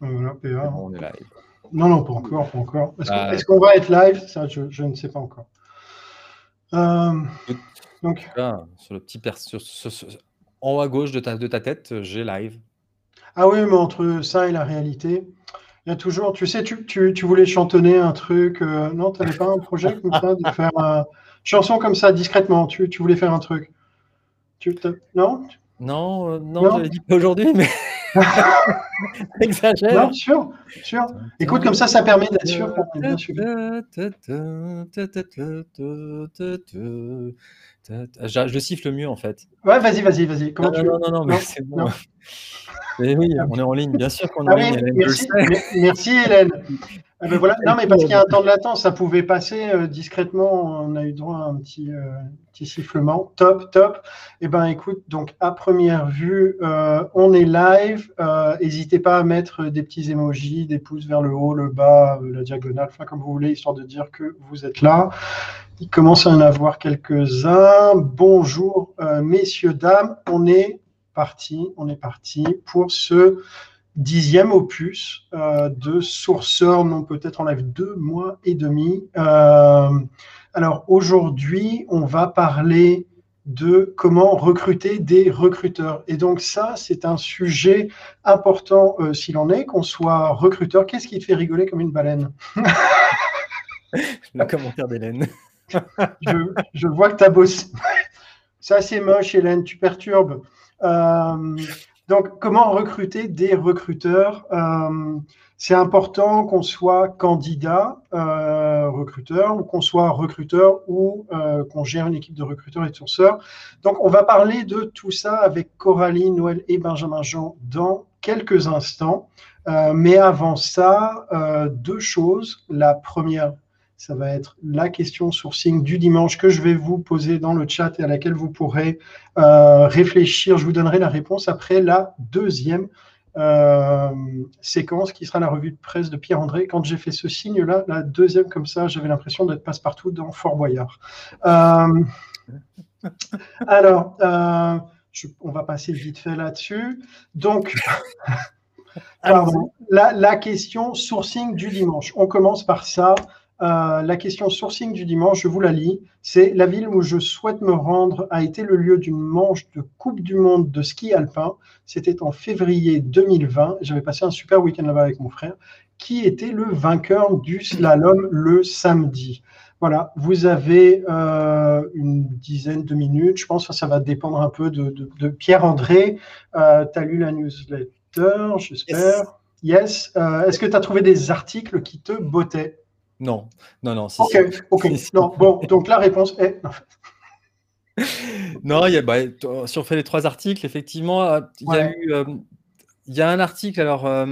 Voilà, PA. On est live. Non, non, pas encore, pas encore. Est-ce qu'on Ah. qu'on va être live? Ça, je, je ne sais pas encore. Euh, donc, Là, sur le petit sur- sur- sur- en haut à gauche de ta, de ta tête, j'ai live. ah oui, mais entre ça et la réalité, il y a toujours, tu sais, tu, tu, tu voulais chantonner un truc. euh, non, tu n'avais pas un projet comme ça de faire une chanson comme ça discrètement. Tu, tu voulais faire un truc. Tu, non? Non, euh, non, Non? j'avais dit pas aujourd'hui, mais exagère. Non, sûr, sûr. Écoute, comme ça, ça permet d'être sûr bien suivi. Je, je siffle mieux en fait. Ouais, vas-y, vas-y, vas-y. Comment Non, tu non, non, non, mais Non, c'est bon. Mais oui, on est en ligne, bien sûr qu'on est Ah en oui, ligne. Hélène, merci, merci Hélène. Voilà. Non, mais parce qu'il y a un temps de latence, ça pouvait passer euh, discrètement. On a eu droit à un petit, euh, petit sifflement. Top, top. Eh ben, écoute, donc à première vue, euh, on est live. N'hésitez pas à mettre des petits emojis, des pouces vers le haut, le bas, la diagonale, enfin comme vous voulez, histoire de dire que vous êtes là. Il commence à en avoir quelques-uns. Bonjour, messieurs, dames. On est parti, on est parti pour ce dixième opus euh, de Sourceur, non peut-être en live deux mois et demi. Euh, alors aujourd'hui, on va parler de comment recruter des recruteurs. Et donc ça, c'est un sujet important euh, s'il en est, qu'on soit recruteur. Qu'est-ce qui te fait rigoler comme une baleine? Le commentaire d'Hélène. je, je vois que tu as bossé. Ça, c'est moche, Hélène, tu perturbes. Euh, donc, comment recruter des recruteurs Euh, C'est important qu'on soit candidat euh, recruteur ou qu'on soit recruteur ou euh, qu'on gère une équipe de recruteurs et de sourceurs. Donc, on va parler de tout ça avec Coralie, Noël et Benjamin Jean dans quelques instants. Mais avant ça, deux choses. La première, ça va être la question sourcing du dimanche que je vais vous poser dans le chat et à laquelle vous pourrez euh, réfléchir. Je vous donnerai la réponse après la deuxième euh, séquence qui sera la revue de presse de Pierre-André. Quand j'ai fait ce signe-là, la deuxième comme ça, j'avais l'impression d'être passe-partout dans Fort Boyard. Euh, alors, je- on va passer vite fait là-dessus. Donc, pardon, la, la question sourcing du dimanche. On commence par ça. Euh, la question sourcing du dimanche, je vous la lis. C'est la ville où je souhaite me rendre a été le lieu d'une manche de Coupe du Monde de ski alpin. C'était en février 2020. J'avais passé un super week-end là-bas avec mon frère. Qui était le vainqueur du slalom le samedi? Voilà, vous avez euh, une dizaine de minutes. Je pense que ça va dépendre un peu de, de- de Pierre-André. Euh, tu as lu la newsletter, j'espère. Yes. Euh, Est-ce que tu as trouvé des articles qui te bottaient? Non, non, non. Ok, ok. Non, bon, donc la réponse est. Non, il y a, bah, t- si on fait les trois articles, effectivement, euh, il y a Ouais. eu, euh, il y a un article. Alors, euh,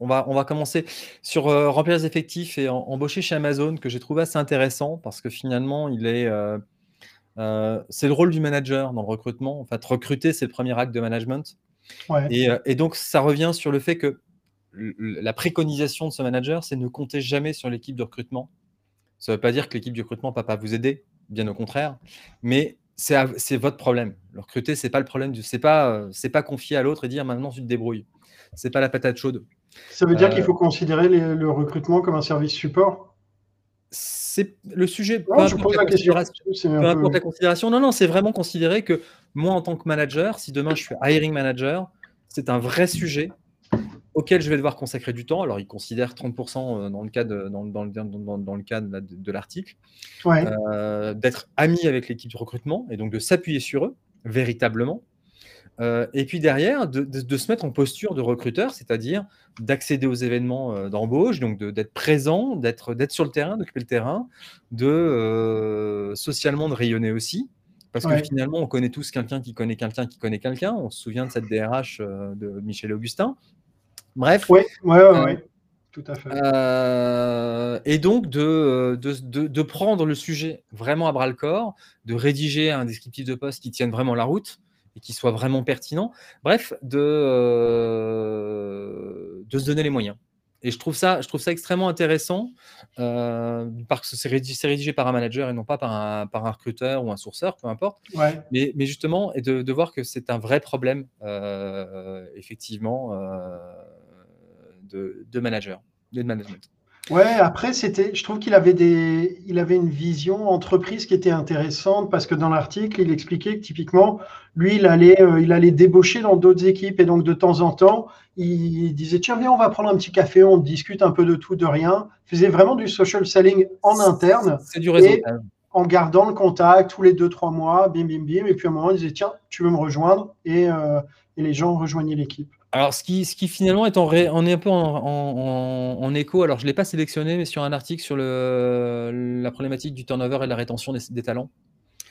on va, on va commencer sur euh, remplir les effectifs et en- embaucher chez Amazon que j'ai trouvé assez intéressant parce que finalement, il est, euh, euh, c'est le rôle du manager dans le recrutement. En fait, recruter, c'est le premier acte de management. Ouais. Et, euh, et donc, ça revient sur le fait que la préconisation de ce manager, c'est ne compter jamais sur l'équipe de recrutement. Ça ne veut pas dire que l'équipe de recrutement ne va pas vous aider, bien au contraire, mais c'est votre problème. Le recruter, c'est pas le problème, c'est pas, euh, c'est pas confier à l'autre et dire maintenant tu te débrouilles. C'est pas la patate chaude. Ça veut dire Euh, qu'il faut considérer les- le recrutement comme un service support? C'est le sujet. peu Non, je pose la la question. considération- peu peu- la considération. Non, non, c'est vraiment considérer que moi, en tant que manager, si demain je suis hiring manager, c'est un vrai sujet auquel je vais devoir consacrer du temps. Alors, il considère 30% euh, dans le cas de, dans, dans dans- dans- le cas de, la- de l'article, Ouais. euh, d'être ami avec l'équipe de recrutement et donc de s'appuyer sur eux véritablement. Euh, et puis derrière, de, de- de se mettre en posture de recruteur, c'est-à-dire d'accéder aux événements d'embauche, donc d'être présent, d'être d'être sur le terrain, d'occuper le terrain, de euh, socialement de rayonner aussi. Parce Ouais. que finalement, on connaît tous quelqu'un qui connaît quelqu'un qui connaît quelqu'un. On se souvient de cette DRH de Michel Augustin. Bref, Oui, ouais, ouais, Euh, ouais. Tout à fait. euh, et donc de, de, de- de prendre le sujet vraiment à bras le corps, de rédiger un descriptif de poste qui tienne vraiment la route et qui soit vraiment pertinent. Bref, de, euh, de se donner les moyens. Et je trouve ça, je trouve ça extrêmement intéressant euh, parce que c'est rédigé, par un manager et non pas par un, par un recruteur ou un sourceur, peu importe. Ouais. Mais, mais justement, et de, de voir que c'est un vrai problème, euh, effectivement, euh, de, de manager, de management. Ouais, après, c'était, je trouve qu'il avait des, il avait une vision entreprise qui était intéressante parce que dans l'article, il expliquait que typiquement, lui, il allait, euh, il allait débaucher dans d'autres équipes et donc de temps en temps, il disait tiens, viens, on va prendre un petit café, on discute un peu de tout, de rien. Il faisait vraiment du social selling en interne. C'est du réseau. en gardant le contact tous les deux, trois mois, bim, bim, bim. Et puis à un moment, il disait tiens, tu veux me rejoindre? Et, euh, et les gens rejoignaient l'équipe. Alors, ce qui, ce qui finalement est en, ré, on est un peu en, en, écho. Alors, je ne l'ai pas sélectionné, mais sur un article sur le, la problématique du turnover et de la rétention des, des talents.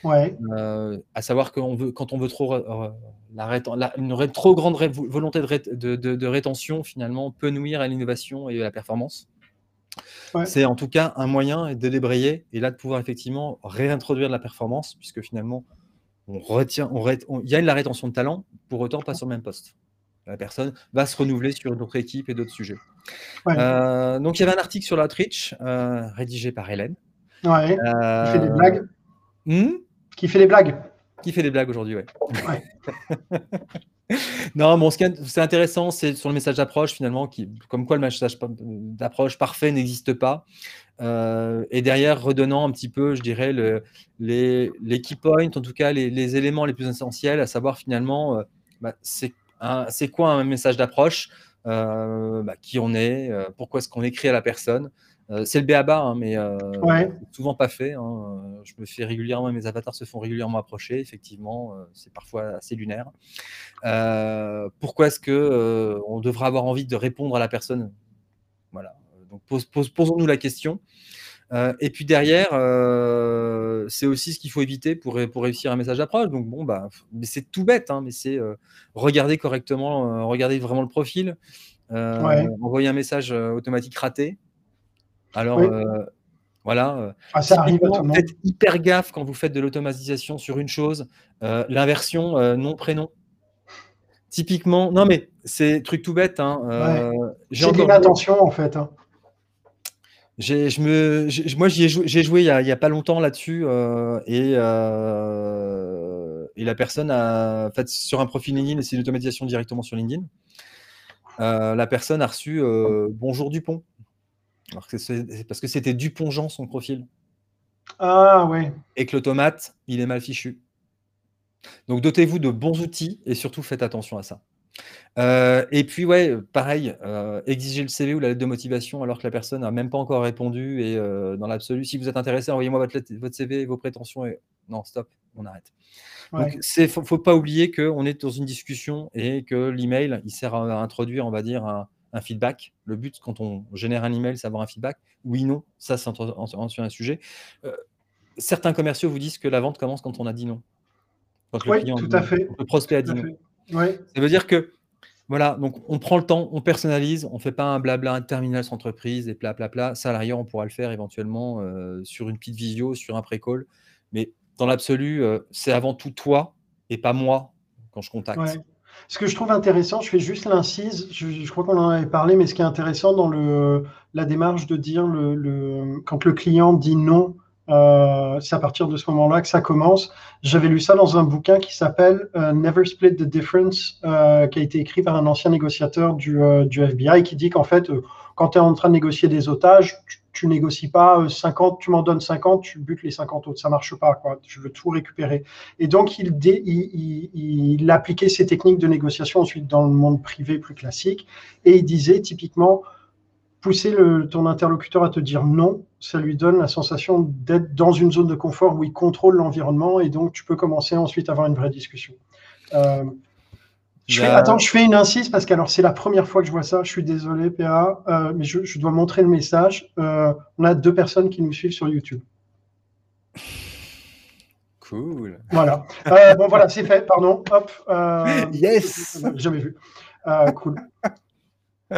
Ouais. Euh, à savoir que veut, quand on veut trop euh, la, la, une trop grande volonté de, de, de, de, rétention, finalement, peut nuire à l'innovation et à la performance. Ouais. C'est en tout cas un moyen de débrayer et là de pouvoir effectivement réintroduire de la performance, puisque finalement, on retient, on, on, il y a de la rétention de talent, pour autant pas sur le même poste la personne va se renouveler sur une autre équipe et d'autres sujets. Euh, donc, il y avait un article sur l'outreach euh, rédigé par Hélène. Ouais. qui fait des blagues. Hmm? Qui fait des blagues. Qui fait des blagues aujourd'hui, ouais. ouais. non, bon, ce qui est intéressant, c'est sur le message d'approche, finalement, qui, comme quoi le message d'approche parfait n'existe pas. Euh, et derrière, redonnant un petit peu, je dirais, le, les, les key points, en tout cas, les, les, éléments les plus essentiels, à savoir finalement, bah, c'est c'est quoi un message d'approche euh, bah, Qui on est euh, Pourquoi est-ce qu'on écrit à la personne? Euh, C'est le béaba, hein, mais souvent pas fait. Hein. Je me fais régulièrement, mes avatars se font régulièrement approcher. Effectivement, c'est parfois assez lunaire. pourquoi est-ce que on devrait avoir envie de répondre à la personne? Voilà. Donc posons-nous la question. Euh, et puis derrière, euh, c'est aussi ce qu'il faut éviter pour, pour réussir un message d'approche. Donc bon, bah, c'est tout bête, hein, mais c'est euh, regarder correctement, regarder vraiment le profil, envoyer un message automatique raté. Alors voilà. Ah, ça arrive Faites hyper gaffe quand vous faites de l'automatisation sur une chose. L'inversion nom-prénom. Typiquement, non mais c'est truc tout bête. Hein, J'ai de l'inattention en fait. Hein. Je me, moi, j'ai joué, joué il n'y a, pas longtemps là-dessus euh, et, euh, et, la personne a fait sur un profil LinkedIn, et c'est une automatisation directement sur LinkedIn. Euh, la personne a reçu Bonjour Dupont. Alors que c'est parce que c'était Dupont-Jean son profil. Ah ouais. Et que l'automate, il est mal fichu. Donc dotez-vous de bons outils et surtout faites attention à ça. Euh, et puis, ouais, pareil, euh, exiger le CV ou la lettre de motivation alors que la personne n'a même pas encore répondu. Et euh, dans l'absolu, si vous êtes intéressé, envoyez-moi votre, votre CV, vos prétentions. Et... Non, stop, on arrête. Donc, il ne faut, faut, pas oublier qu'on est dans une discussion et que l'email, il sert à, introduire, on va dire, un, un, feedback. Le but, quand on génère un email, c'est avoir un feedback. Oui, non, ça, c'est sur un sujet. certains commerciaux vous disent que la vente commence quand on a dit non. Quand le oui, client tout à fait. Le prospect a dit non. Ouais. Ça veut dire que voilà, donc on prend le temps, on personnalise, on ne fait pas un blabla interminable sur entreprise et pla pla pla. Salarié, on pourra le faire éventuellement euh, sur une petite visio, sur un pré-call. Mais dans l'absolu, euh, c'est avant tout toi et pas moi quand je contacte. Ce que je trouve intéressant, je fais juste l'incise, je, crois qu'on en avait parlé, mais ce qui est intéressant dans le, la démarche de dire le, quand le client dit non euh, c'est à partir de ce moment-là que ça commence. J'avais lu ça dans un bouquin qui s'appelle euh, Never Split the Difference, euh, qui a été écrit par un ancien négociateur du, FBI, qui dit qu'en fait, quand tu es en train de négocier des otages, tu, négocies pas 50, tu m'en donnes 50, tu butes les 50 autres. Ça marche pas, quoi. Veux tout récupérer. Et donc, il, dé, il appliquait ces techniques de négociation ensuite dans le monde privé plus classique. Et il disait typiquement, pousser le, ton interlocuteur à te dire non, ça lui donne la sensation d'être dans une zone de confort où il contrôle l'environnement et donc tu peux commencer ensuite à avoir une vraie discussion. Euh, je fais, attends, je fais une incise parce que alors c'est la première fois que je vois ça. Je suis désolé, PA, euh, mais je, je, dois montrer le message. Euh, on a deux personnes qui nous suivent sur YouTube. Cool. Voilà. Bon, voilà, c'est fait. Pardon. Hop. Yes. Jamais vu. cool.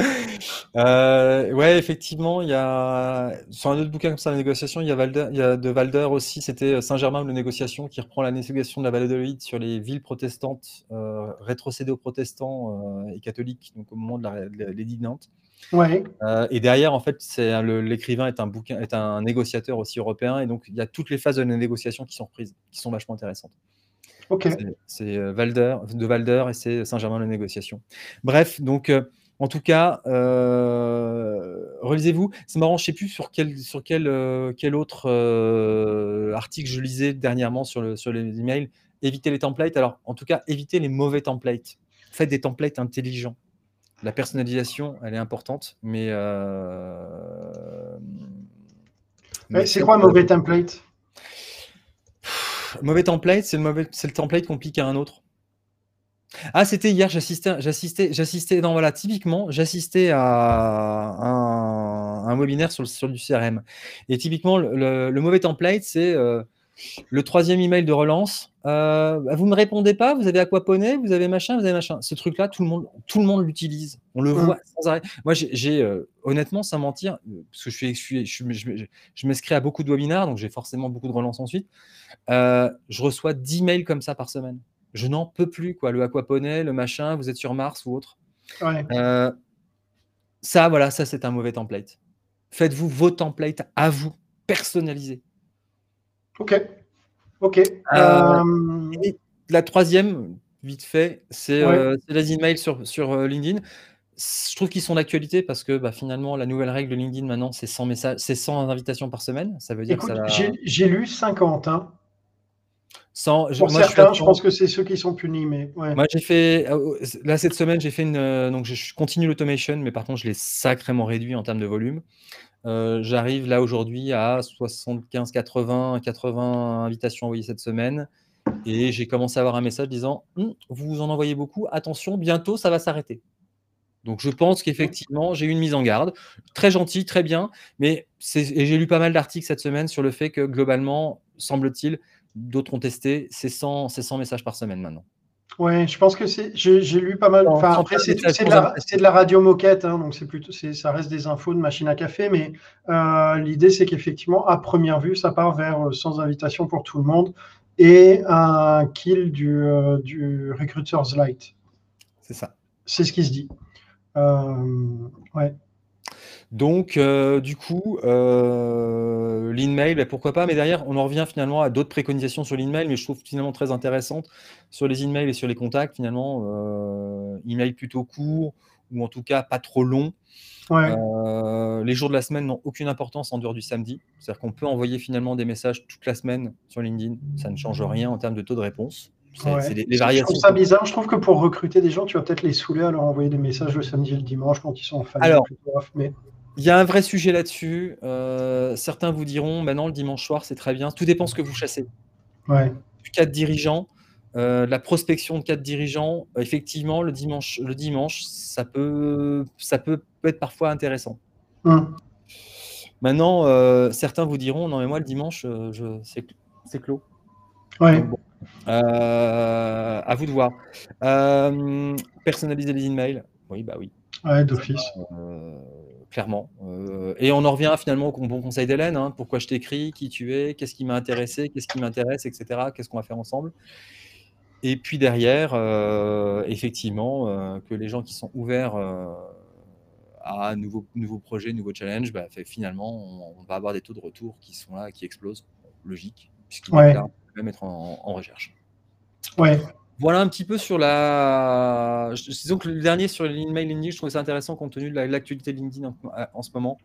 Euh, ouais, effectivement, il y a sur un autre bouquin comme ça, la négociation, il y a, Valder, il y a de Valder aussi, c'était Saint-Germain de négociation qui reprend la négociation de la Valladolid sur les villes protestantes, euh, rétrocédées aux protestants euh, et catholiques, donc au moment de l'édit de Nantes. Ouais. Euh, et derrière, en fait, c'est l'écrivain est un bouquin, est un négociateur aussi européen, et donc il y a toutes les phases de la négociation qui sont reprises, qui sont vachement intéressantes. Ok. C'est Valder, de Valder et c'est Saint-Germain de négociation. Bref, donc En tout cas, relisez-vous. C'est marrant, je ne sais plus sur quel, sur quel, quel autre article je lisais dernièrement sur, le, sur les emails. Évitez les templates. Alors, en tout cas, évitez les mauvais templates. Faites des templates intelligents. La personnalisation, elle est importante, mais. c'est quoi un mauvais template? Mauvais template, c'est le, mauvais, le template qu'on pique à un autre. Ah, c'était hier, j'assistais, j'assistais, j'assistais, non, voilà, typiquement, j'assistais à un, webinaire sur, sur, du CRM. Et typiquement, le, mauvais template, c'est euh, le troisième email de relance. Euh, vous ne me répondez pas, vous avez aquaponé, vous avez machin, vous avez machin. Ce truc-là, tout le monde, tout le monde l'utilise. On le mmh. voit sans arrêt. Moi, j'ai, euh, honnêtement, sans mentir, parce que je, suis, je, je, je m'inscris à beaucoup de webinaires, donc j'ai forcément beaucoup de relances ensuite. je reçois 10 mails comme ça par semaine je n'en peux plus, quoi. Le aquaponet, le machin, vous êtes sur Mars ou autre. Euh, ça, voilà, ça, c'est un mauvais template. Faites-vous vos templates à vous, personnalisés. Ok. Ok. Euh, euh, la troisième, vite fait, c'est les emails sur, sur LinkedIn. Je trouve qu'ils sont d'actualité parce que bah, finalement, la nouvelle règle de LinkedIn maintenant, c'est 100 messages, c'est 100 invitations par semaine. Ça veut dire que ça J'ai lu 50. Hein. Sans, Pour certains, je, pense que c'est ceux qui sont punis. Mais Moi, j'ai fait. Euh, là, cette semaine, j'ai fait une. Euh, donc, je continue l'automation, mais par contre, je l'ai sacrément réduit en termes de volume. Euh, j'arrive là aujourd'hui à 75, 80, 80 invitations envoyées cette semaine. Et j'ai commencé à avoir un message disant hum, Vous en envoyez beaucoup, attention, bientôt ça va s'arrêter. Donc je pense qu'effectivement, j'ai eu une mise en garde. Très gentil, très bien. Mais et j'ai lu pas mal d'articles cette semaine sur le fait que globalement, semble-t-il, D'autres ont testé, c'est 100, 100 messages par semaine maintenant. Oui, je pense que c'est. J'ai lu pas mal. Enfin, après, c'est de, la radio moquette, hein, donc c'est plutôt, ça reste des infos de machine à café, mais euh, l'idée, c'est qu'effectivement, à première vue, ça part vers sans invitation pour tout le monde et un kill du, euh, du Recruiter's Light. C'est ça. C'est ce qui se dit. Euh, ouais. Donc, euh, du coup, euh, l'email, ben, pourquoi pas, mais derrière, on en revient finalement à d'autres préconisations sur l'email, mais je trouve finalement très intéressantes sur les emails et sur les contacts, finalement, euh, email plutôt court, ou en tout cas pas trop long. Euh, les jours de la semaine n'ont aucune importance en dehors du samedi. C'est-à-dire qu'on peut envoyer finalement des messages toute la semaine sur LinkedIn. Ça ne change rien en termes de taux de réponse. C'est les, variations. Je trouve ça bizarre. Je trouve que pour recruter des gens, tu vas peut-être les saouler à leur envoyer des messages le samedi et le dimanche quand ils sont en famille. Alors, mais... Il y a un vrai sujet là-dessus. Euh, certains vous diront, maintenant le dimanche soir, c'est très bien. Tout dépend ce que vous chassez. Ouais. Du cadre dirigeant, euh, la prospection de cadre dirigeant, effectivement, le dimanche, le dimanche, ça peut, ça peut, être parfois intéressant. Hum. Maintenant, euh, certains vous diront, non mais moi le dimanche, je, c'est clos. Ouais. à vous de voir. personnaliser les emails, oui, bah oui. Ouais, d'office clairement. Euh, et on en revient finalement au bon conseil d'Hélène. Hein. pourquoi je t'écris, qui tu es, qu'est-ce qui m'a intéressé, qu'est-ce qui m'intéresse, etc. Qu'est-ce qu'on va faire ensemble. Et puis derrière, euh, effectivement, euh, que les gens qui sont ouverts à nouveaux, nouveaux projets, nouveaux challenges, bah, finalement, on, va avoir des taux de retour qui sont là, qui explosent. Logique, puisqu'ils ouais. vont même être en, en recherche. Ouais. Voilà un petit peu sur la. Disons que le dernier sur l'email LinkedIn, je trouvais ça intéressant compte tenu de l'actualité LinkedIn en, ce moment.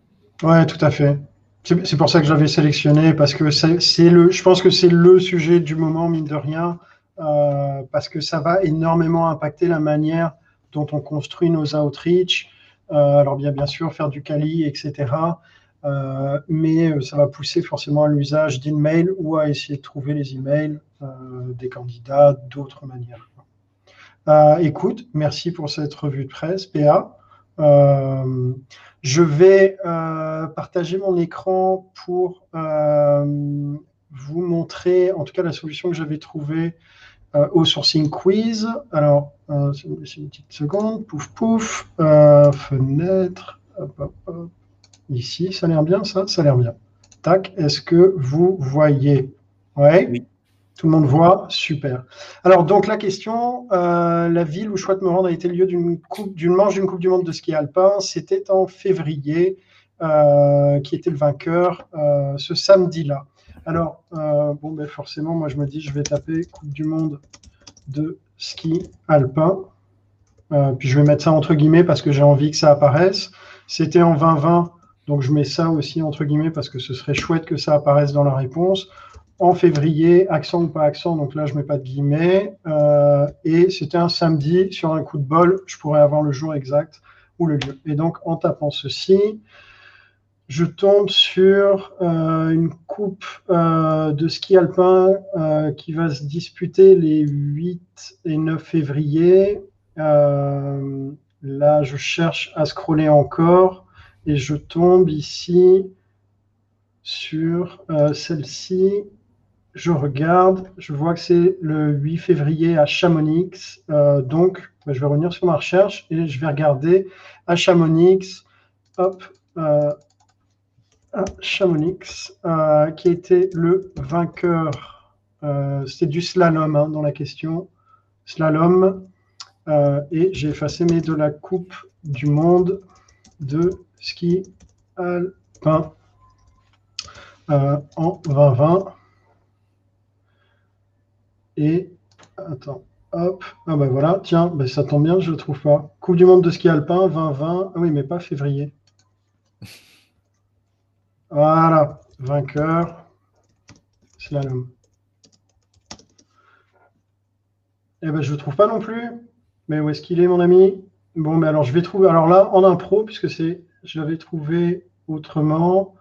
Ouais, tout à fait. C'est pour ça que j'avais sélectionné parce que c'est le. Je pense que c'est le sujet du moment mine de rien euh, parce que ça va énormément impacter la manière dont on construit nos outreach. Euh, alors bien bien sûr faire du Kali, etc. Euh, mais ça va pousser forcément à l'usage d'email ou à essayer de trouver les emails euh, des candidats d'autres manières. Euh, écoute, merci pour cette revue de presse, PA. Euh, je vais partager mon écran pour vous montrer, en tout cas, la solution que j'avais trouvée au sourcing quiz. Alors, c'est une petite seconde. Pouf, pouf. fenêtre. Ici, ça a l'air bien, ça Ça a l'air bien. Tac. Est-ce que vous voyez? Ouais. Oui. Tout le monde voit, super. Alors donc la question, euh, la ville où je souhaite me rendre a été le lieu d'une d'une manche d'une Coupe du Monde de ski alpin. C'était en février, euh, qui était le vainqueur euh, ce samedi-là. Alors bon ben forcément, moi je me dis je vais taper Coupe du Monde de ski alpin. puis je vais mettre ça entre guillemets parce que j'ai envie que ça apparaisse. C'était en 2020, donc je mets ça aussi entre guillemets parce que ce serait chouette que ça apparaisse dans la réponse. En février, accent ou pas accent, donc là je mets pas de guillemets. et c'était un samedi, sur un coup de bol, je pourrais avoir le jour exact ou le lieu. Et donc en tapant ceci, je tombe sur euh, une coupe euh, de ski alpin euh, qui va se disputer les 8 et 9 février. là, je cherche à scroller encore et je tombe ici sur celle-ci. Je regarde, je vois que c'est le 8 février à Chamonix. donc, bah, je vais revenir sur ma recherche et je vais regarder à Chamonix. Hop, Chamonix, euh, qui était le vainqueur. Euh, C'était du slalom hein, dans la question. Slalom. Euh, et j'ai effacé mes de la Coupe du Monde de ski alpin en 2020. Et attends, hop, ah ben voilà, tiens, ben ça tombe bien, je ne le trouve pas. Coupe du Monde de ski alpin 2020, ah oui, mais pas février. Voilà, vainqueur, slalom. Eh ben, je ne trouve pas non plus. Mais où est-ce qu'il est, mon ami? Bon, mais alors je vais trouver. Alors là, en impro, puisque c'est, je l'avais trouvé autrement.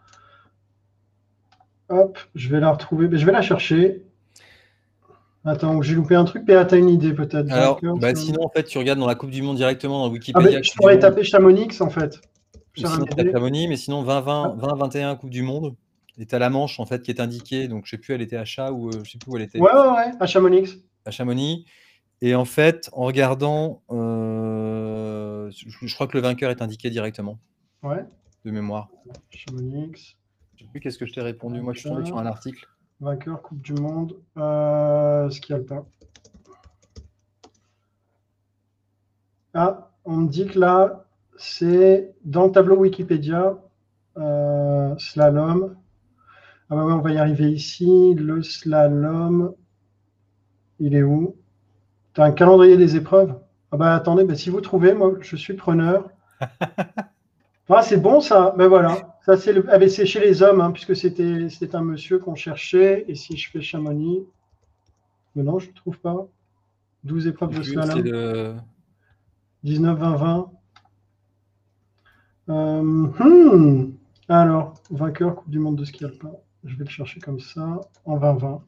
Hop, je vais la retrouver. Mais je vais la chercher. Attends, j'ai loupé un truc. Péa, tu as une idée peut-être Alors, bah, sinon, en fait, tu regardes dans la Coupe du Monde directement dans Wikipédia. Ah, ben, je pourrais taper Chamonix, en fait. Sinon, Chamonix, mais sinon 2020, 2021 Coupe du Monde. Et tu as la Manche en fait qui est indiquée, donc je sais plus, elle était à Chat ou euh, je sais plus où elle était. Ouais, ouais, ouais, à Chamonix. À Chamonix. Et en fait, en regardant, euh, je, crois que le vainqueur est indiqué directement. Ouais. De mémoire. Chamonix. Je sais plus qu'est-ce que je t'ai répondu. Moi, je suis tombé sur un article. Vainqueur Coupe du Monde, euh, ski alpin. Ah, on me dit que là, c'est dans le tableau Wikipédia, euh, slalom. Ah bah on va y arriver ici. Le slalom, il est où? Tu as un calendrier des épreuves? Ah bah attendez, bah, si vous trouvez, moi je suis preneur. ah, c'est bon ça, ben voilà. Ça c'est le... Ah, chez les hommes, hein, puisque c'était un monsieur qu'on cherchait. Et si je fais Chamonix, mais non, je ne trouve pas. 12 épreuves de slalom. 19, 20, 20. Euh, hmm. Alors, vainqueur Coupe du Monde de ski alpin. Je vais le chercher comme ça, en 2020.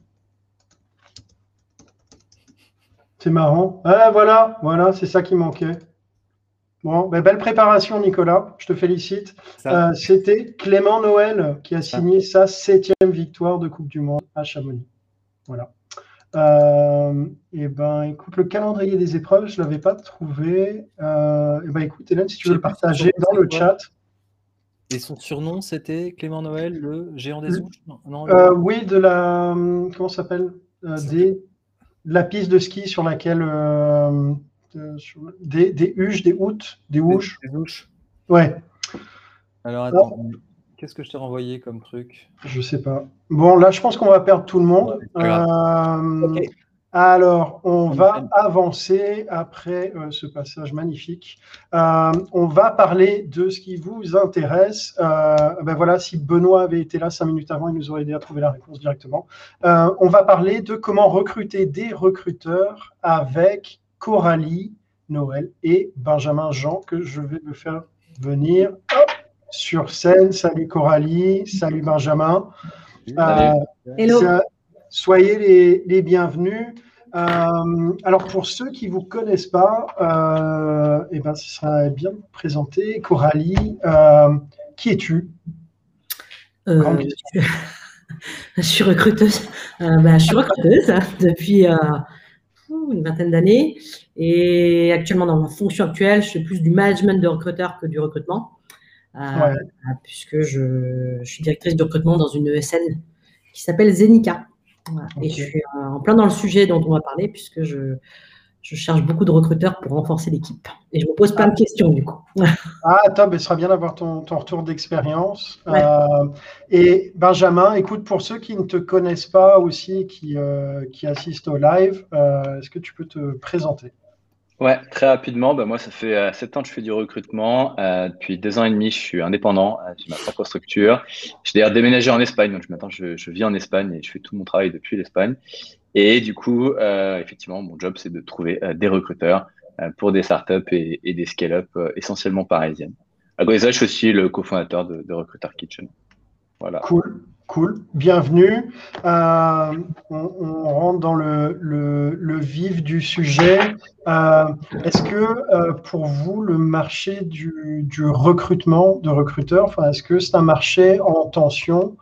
C'est marrant. Ah, voilà, voilà, c'est ça qui manquait. Bon, ben, belle préparation, Nicolas. Je te félicite. Euh, c'était Clément Noël qui a signé sa septième victoire de Coupe du Monde à Chamonix. Voilà. Euh, et ben, écoute, le calendrier des épreuves, je ne l'avais pas trouvé. Euh, et ben, écoute, Hélène, si tu veux le partager dans le chat. Et son surnom, c'était Clément Noël, le géant des ouches? Euh, Oui, de la. Comment s'appelle? Des, La piste de ski sur laquelle. Des, des huches, des outres, des ouches. Des. Ouais. Alors, attends. Qu'est-ce que je t'ai renvoyé comme truc? Je sais pas. Bon, là, je pense qu'on va perdre tout le monde. Euh, alors, on va avancer après euh, ce passage magnifique. Euh, on va parler de ce qui vous intéresse. ben voilà, si Benoît avait été là cinq minutes avant, il nous aurait aidé à trouver la réponse directement. on va parler de comment recruter des recruteurs avec Coralie Noël et Benjamin Jean, que je vais me faire venir. Hop sur scène. Salut Coralie, salut Benjamin. Euh, Hello. soyez les, bienvenus. Euh, alors pour ceux qui ne vous connaissent pas, euh, eh ben, ce serait bien de présenter. Coralie, qui es-tu? Je suis recruteuse. Ben, je suis recruteuse depuis une vingtaine d'années et actuellement dans ma fonction actuelle, je fais plus du management de recruteurs que du recrutement. Euh, puisque je, suis directrice de recrutement dans une ESN qui s'appelle Zenica. Et je suis euh, en plein dans le sujet dont on va parler, puisque je, je cherche beaucoup de recruteurs pour renforcer l'équipe. Et je me pose plein de questions du coup. ah, top, ce sera bien d'avoir ton, ton, retour d'expérience. Euh, et Benjamin, écoute, pour ceux qui ne te connaissent pas aussi, qui, qui assistent au live, est-ce que tu peux te présenter? Ouais, très rapidement. Bah, moi, ça fait euh, sept ans que je fais du recrutement. Euh, depuis deux ans et demi, je suis indépendant. Euh, j'ai ma propre structure. J'ai d'ailleurs déménagé en Espagne. Donc maintenant, je, je vis en Espagne et je fais tout mon travail depuis l'Espagne. Et du coup, euh, effectivement, mon job, c'est de trouver euh, des recruteurs euh, pour des startups et, des scale-up essentiellement parisiennes. À côté je suis aussi le cofondateur de, de Recruiter Kitchen. Voilà. Cool, cool. Bienvenue. On, rentre dans le, vif du sujet. Est-ce que pour vous, le marché du, du recrutement de recruteurs, est-ce que c'est un marché en tension,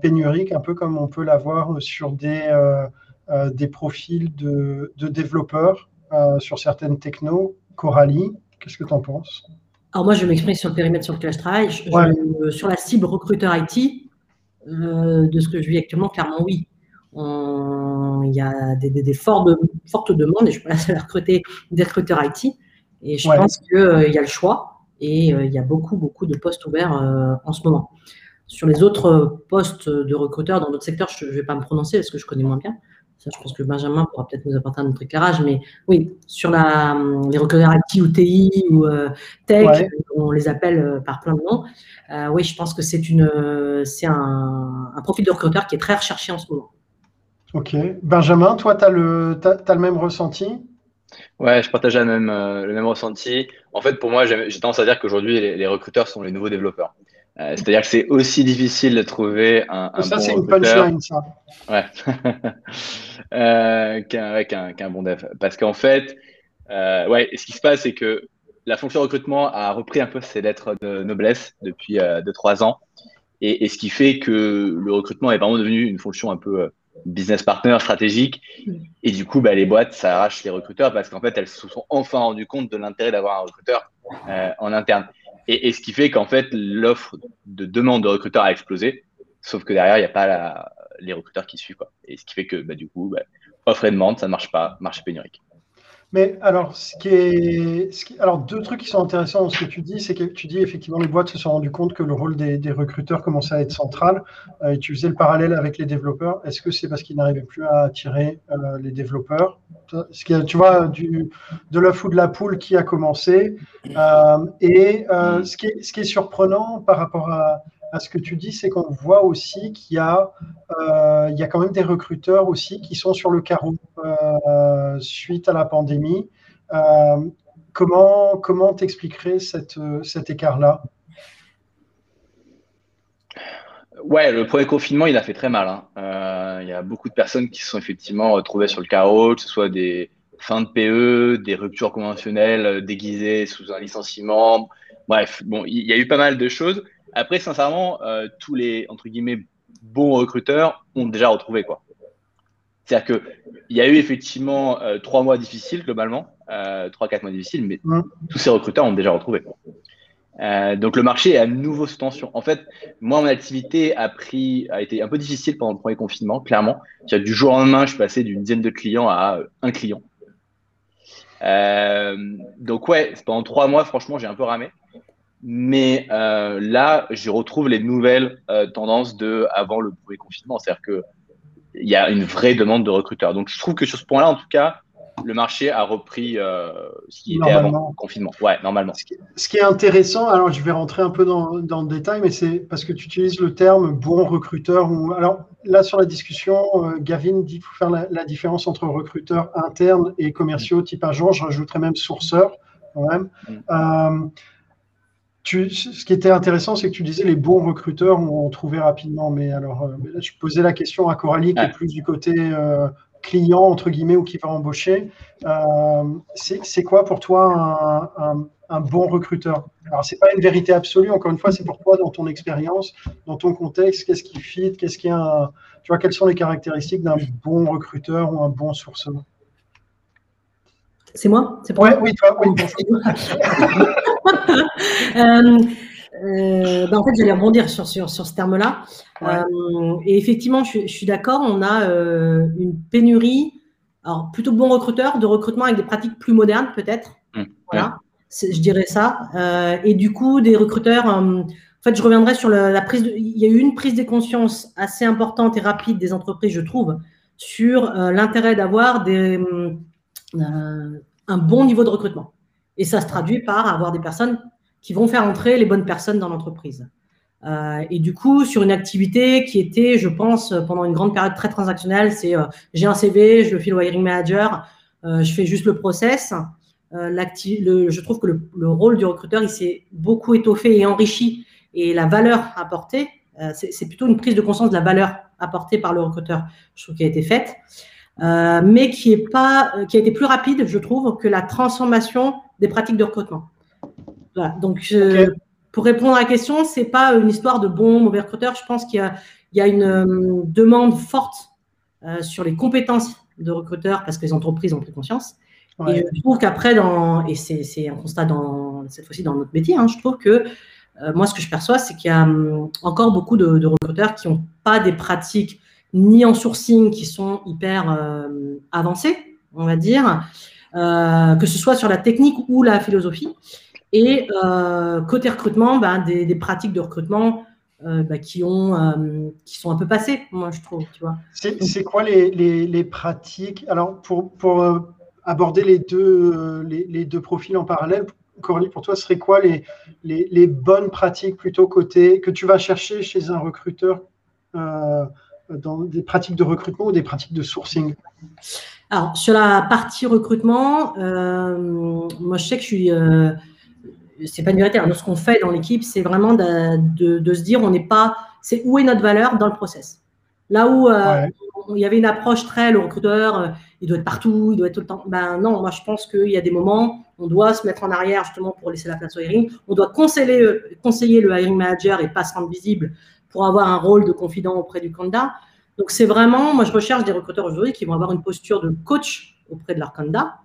pénurique, un peu comme on peut l'avoir sur des, euh, euh, des profils de, de développeurs euh, sur certaines technos, Coralie, qu'est-ce que tu en penses? Alors moi, je vais m'exprimer sur le périmètre sur lequel je travaille. Je- Ouais. je- sur la cible recruteur IT, euh, de ce que je vis actuellement, clairement oui. Il y a des, fortes demandes et je suis pas la seule à recruter des recruteurs IT. Et je Ouais. pense qu'il y a le choix et euh, il y a beaucoup, beaucoup de postes ouverts euh, en ce moment. Sur les autres postes de recruteurs dans d'autres secteurs, je ne vais pas me prononcer parce que je connais moins bien. Ça, je pense que Benjamin pourra peut-être nous apporter un autre éclairage. Mais oui, sur la, les recruteurs IT ou TI ou euh, tech, Ouais. on les appelle euh, par plein de noms. Euh, oui, je pense que c'est une, euh, c'est un, un profil de recruteur qui est très recherché en ce moment. Ok. Benjamin, toi, tu as le, t'as- t'as le même ressenti? Ouais, je partage la même, euh, le même ressenti. En fait, pour moi, j'ai j'ai tendance à dire qu'aujourd'hui, les, les recruteurs sont les nouveaux développeurs. Euh, C'est-à-dire que c'est aussi difficile de trouver un, un ça, bon c'est une punchline, ça. ouais. euh, qu'un ouais, bon dev. Parce qu'en fait, euh, ouais, ce qui se passe, c'est que la fonction recrutement a repris un peu ses lettres de noblesse depuis euh, deux, trois ans. Et, et ce qui fait que le recrutement est vraiment devenu une fonction un peu business partner stratégique. Et du coup, bah, les boîtes, ça arrache les recruteurs parce qu'en fait, elles se sont enfin rendues compte de l'intérêt d'avoir un recruteur euh, en interne. Et, ce qui fait qu'en fait, l'offre de demande de recruteurs a explosé. Sauf que derrière, il n'y a pas les recruteurs qui suivent. Quoi. Et ce qui fait que bah, du coup, bah, offre et demande, ça ne marche pas, marché pénurique. Mais alors, ce qui est, ce qui- alors deux trucs qui sont intéressants dans ce que tu dis, c'est que tu dis effectivement les boîtes se sont rendues compte que le rôle des, des recruteurs commençait à être central. Euh, et tu faisais le parallèle avec les développeurs. Est-ce que c'est parce qu'ils n'arrivaient plus à attirer euh, les développeurs? Ce qui Tu vois, du, de l'œuf ou de la poule qui a commencé. Euh, et ce, qui est, ce qui est surprenant par rapport à, à ce que tu dis, c'est qu'on voit aussi qu'il y euh, y a quand même des recruteurs aussi qui sont sur le carreau euh, suite à la pandémie. Euh, comment comment t'expliquerais cet écart-là? Ouais, le premier confinement, il a fait très mal. hein. Euh, il y a beaucoup de personnes qui se sont effectivement retrouvées sur le carreau, que ce soit des fins de PE, des ruptures conventionnelles déguisées sous un licenciement. Bref, bon, il y a eu pas mal de choses. Après, sincèrement, euh, tous les entre guillemets bons recruteurs ont déjà retrouvé quoi. C'est-à-dire que il y a eu effectivement euh, trois mois difficiles globalement, euh, trois quatre mois difficiles, mais Mm. tous ces recruteurs ont déjà retrouvé. Euh, donc le marché est à nouveau sous tension. En fait, moi mon activité a pris a été un peu difficile pendant le premier confinement, clairement. Du jour au lendemain, je suis passé d'une dizaine de clients à un client. Donc ouais, pendant trois mois, franchement, j'ai un peu ramé. Mais euh, là, je retrouve les nouvelles euh, tendances de avant le premier confinement. C'est-à-dire que il y a une vraie demande de recruteurs. Donc je trouve que sur ce point-là, en tout cas, le marché a repris euh, ce qui était avant le confinement. Ouais, normalement. Ce qui, ce qui est intéressant, alors je vais rentrer un peu dans, dans le détail, mais c'est parce que tu utilises le terme bon recruteur. Ou, alors là, sur la discussion, euh, Gavin dit qu'il faut faire la, la différence entre recruteurs internes et commerciaux type agent. Je rajouterais même sourceurs quand même. Euh, tu, ce qui était intéressant, c'est que tu disais les bons recruteurs ont trouvé rapidement. Mais alors, euh, là, je posais la question à Coralie, qui est plus du côté euh, client, entre guillemets, ou qui va embaucher. Euh, c'est quoi pour toi un, un- un bon recruteur? Alors, c'est pas une vérité absolue, encore une fois, c'est pour toi dans ton expérience, dans ton contexte, qu'est-ce qui fit, qu'est-ce qui est un. Tu vois, quelles sont les caractéristiques d'un bon recruteur ou un bon sourceur? C'est moi? C'est pour Ouais, moi oui, toi, oui. Euh, euh, ben, en fait, j'allais rebondir sur, sur, sur ce terme-là. Ouais. Euh, et effectivement, je, suis- je suis d'accord, on a euh, une pénurie, alors plutôt de bons recruteurs, de recrutement avec des pratiques plus modernes peut-être. Mmh. Voilà, je dirais ça. Euh, et du coup, des recruteurs, euh, en fait, je reviendrai sur la, la prise de, il y a eu une prise de conscience assez importante et rapide des entreprises, je trouve, sur euh, l'intérêt d'avoir des, euh, un bon niveau de recrutement. Et ça se traduit par avoir des personnes qui vont faire entrer les bonnes personnes dans l'entreprise. Euh, et du coup, sur une activité qui était, je pense, pendant une grande période très transactionnelle, c'est euh, j'ai un CV, je le file au hiring manager, euh, je fais juste le process. Le, je trouve que le, le, rôle du recruteur, il s'est beaucoup étoffé et enrichi. Et la valeur apportée, c'est plutôt une prise de conscience de la valeur apportée par le recruteur, je trouve, qui a été faite. Euh, mais qui, est pas, qui a été plus rapide, je trouve, que la transformation des pratiques de recrutement. Voilà. Donc, je, pour répondre à la question, c'est pas une histoire de bon, mauvais recruteur. Je pense qu'il y a, il y a une euh, demande forte euh, sur les compétences de recruteurs parce que les entreprises ont pris conscience. Et je trouve qu'après, dans, et c'est un constat dans, cette fois-ci dans notre métier, hein, je trouve que euh, moi, ce que je perçois, c'est qu'il y a hum, encore beaucoup de, de recruteurs qui n'ont pas des pratiques ni en sourcing qui sont hyper euh, avancées, on va dire, euh, que ce soit sur la technique ou la philosophie. Et euh, côté recrutement, ben, des, pratiques de recrutement ben, qui, ont, qui sont un peu passées, moi je trouve. C'est quoi les, les, pratiques? Alors, pour, pour aborder les deux, les, deux profils en parallèle, Coralie, pour toi, ce serait quoi les, les, bonnes pratiques plutôt côté que tu vas chercher chez un recruteur? Dans des pratiques de recrutement ou des pratiques de sourcing Alors, sur la partie recrutement, euh, moi, je sais que je suis. Euh, c'est pas une vérité. Hein. ce qu'on fait dans l'équipe, c'est vraiment de, de, se dire on n'est pas. C'est où est notre valeur dans le process. Là où euh, il y avait une approche très le recruteur, il doit être partout, il doit être tout le temps. Ben non, moi je pense qu'il y a des moments, on doit se mettre en arrière justement pour laisser la place au hiring. On doit conseiller, conseiller le hiring manager et pas se rendre visible pour avoir un rôle de confident auprès du candidat. Donc, c'est vraiment, moi, je recherche des recruteurs aujourd'hui qui vont avoir une posture de coach auprès de leur candidat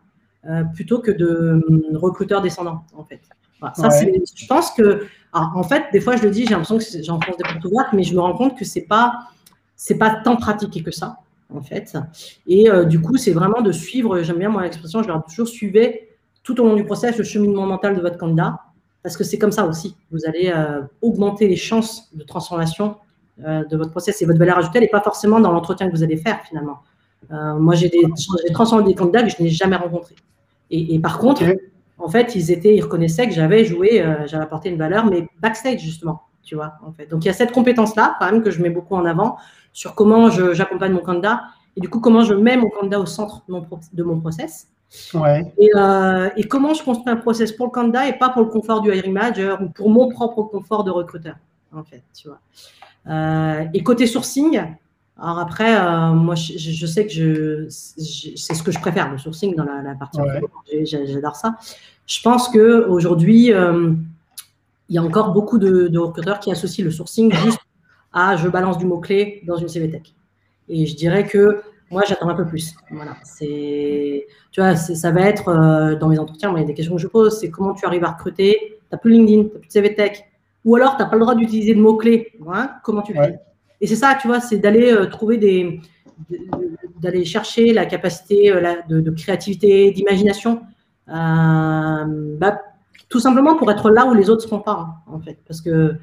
euh, plutôt que de hum, recruteurs descendants, en fait. ça, je pense que, en fait, des fois, je le dis, j'ai l'impression que j'enfonce des portes ouvertes, mais je me rends compte que c'est pas, c'est pas tant pratiqué que ça, en fait. Et euh, du coup, c'est vraiment de suivre, j'aime bien mon expression, je leur toujours suivez tout au long du process le cheminement mental de votre candidat parce que c'est comme ça aussi. Vous allez euh, augmenter les chances de transformation euh, de votre process et votre valeur ajoutée, n'est pas forcément dans l'entretien que vous allez faire finalement. Euh, moi, j'ai transformé des candidats que je n'ai jamais rencontrés. Et, par contre, en fait, ils étaient, ils reconnaissaient que j'avais joué, j'avais apporté une valeur, mais backstage justement, tu vois. En fait. Donc il y a cette compétence-là, quand même, que je mets beaucoup en avant sur comment j'accompagne mon candidat et du coup comment je mets mon candidat au centre de mon, de mon process. Euh, et, comment je construis un process pour le candidat et pas pour le confort du hiring manager ou pour mon propre confort de recruteur, en fait, tu vois. Euh, et côté sourcing, alors après, euh, moi, je, sais que je, c'est ce que je préfère, le sourcing dans la, partie. J'adore ça. Je pense que aujourd'hui, il y a encore beaucoup de, de, recruteurs qui associent le sourcing juste à je balance du mot-clé dans une CVTech. Et je dirais que moi, j'attends un peu plus. Voilà. C'est, tu vois, ça va être euh, dans mes entretiens, moi, il y a des questions que je pose, c'est comment tu arrives à recruter? Tu n'as plus LinkedIn, tu n'as plus de CV Tech. Ou alors, tu n'as pas le droit d'utiliser de mots-clés. comment tu fais? Et c'est ça, tu vois, c'est d'aller euh, trouver des. d'aller chercher la capacité euh, de, créativité, d'imagination. Bah, tout simplement pour être là où les autres ne seront pas, hein, en fait. Parce que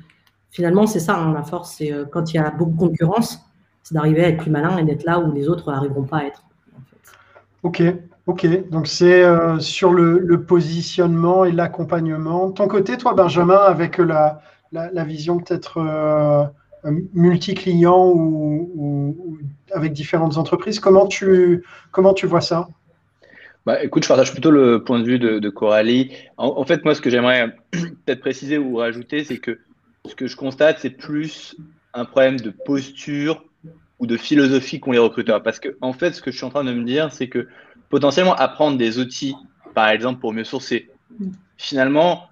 finalement, c'est ça, hein, la force, c'est quand il y a beaucoup de concurrence c'est d'arriver à être plus malin et d'être là où les autres n'arriveront pas à être. Ok, ok. Donc c'est euh, sur le, positionnement et l'accompagnement. Ton côté, toi, Benjamin, avec la, la, vision peut-être euh, multi-client ou, avec différentes entreprises, comment tu, comment tu vois ça? Bah, écoute, je partage plutôt le point de vue de, Coralie. En, fait, moi, ce que j'aimerais peut-être préciser ou rajouter, c'est que ce que je constate, c'est plus un problème de posture ou de philosophie qu'ont les recruteurs. Parce que, en fait, ce que je suis en train de me dire, c'est que potentiellement apprendre des outils, par exemple, pour mieux sourcer, finalement,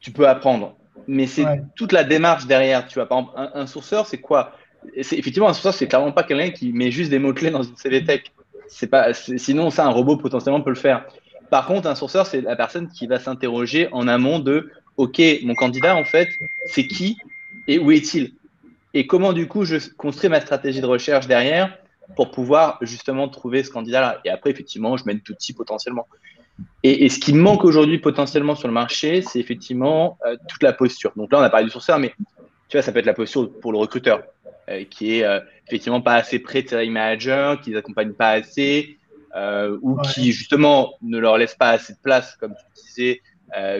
tu peux apprendre. Mais c'est toute la démarche derrière. Tu vois, par exemple, un, sourceur, c'est quoi? Effectivement, un sourceur, c'est clairement pas quelqu'un qui met juste des mots-clés dans une CVTech. C'est pas, sinon, ça, un robot potentiellement peut le faire. Par contre, un sourceur, c'est la personne qui va s'interroger en amont de OK, mon candidat, en fait, c'est qui et où est-il? Et comment du coup je construis ma stratégie de recherche derrière pour pouvoir justement trouver ce candidat-là. Et après, effectivement, je mène tout type potentiellement. Et, ce qui manque aujourd'hui potentiellement sur le marché, c'est effectivement euh, toute la posture. Donc là, on a parlé du sourceur, mais tu vois, ça peut être la posture pour le recruteur, euh, qui est euh, effectivement pas assez près de ses manager, qui les accompagne pas assez, ou qui justement ne leur laissent pas assez de place, comme tu disais,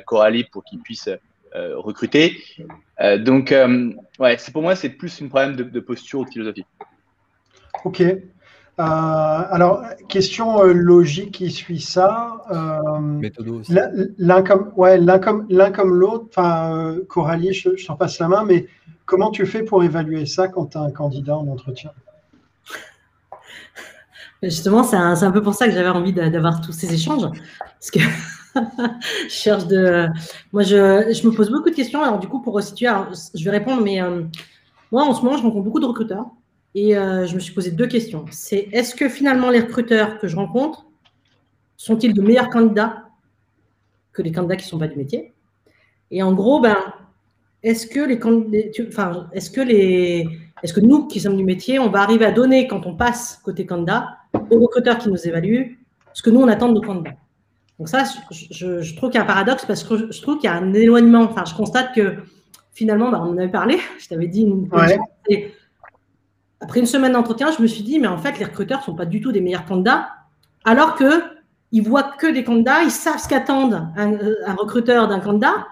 Coralie, pour qu'ils puissent recruter. donc, ouais, c'est pour moi, c'est plus un problème de, de posture ou de philosophie. Ok. Euh, alors, question euh, logique qui suit ça. Euh, l'un comme, ouais, l'un comme, l'un comme l'autre. Enfin, Coralie, je, je t'en passe la main, mais comment tu fais pour évaluer ça quand tu as un candidat en entretien? Justement, c'est un, un, peu pour ça que j'avais envie d'avoir tous ces échanges. Parce que je cherche de. Moi, je, je, me pose beaucoup de questions. Alors, du coup, pour resituer, je vais répondre, mais moi, en ce moment, je rencontre beaucoup de recruteurs. Et euh, je me suis posé deux questions. C'est est-ce que finalement les recruteurs que je rencontre sont-ils de meilleurs candidats que les candidats qui ne sont pas du métier? Et en gros, ben, est-ce que les enfin, est-ce que les, est-ce que nous qui sommes du métier, on va arriver à donner quand on passe côté candidat aux recruteurs qui nous évaluent ce que nous on attend de nos candidats? Donc ça, je, trouve qu'il y a un paradoxe parce que je, trouve qu'il y a un éloignement. Enfin, je constate que finalement, ben, on en avait parlé. Je t'avais dit une après une semaine d'entretien, je me suis dit, mais en fait, les recruteurs ne sont pas du tout des meilleurs candidats, alors qu'ils voient que des candidats, ils savent ce qu'attendent un, un, recruteur d'un candidat,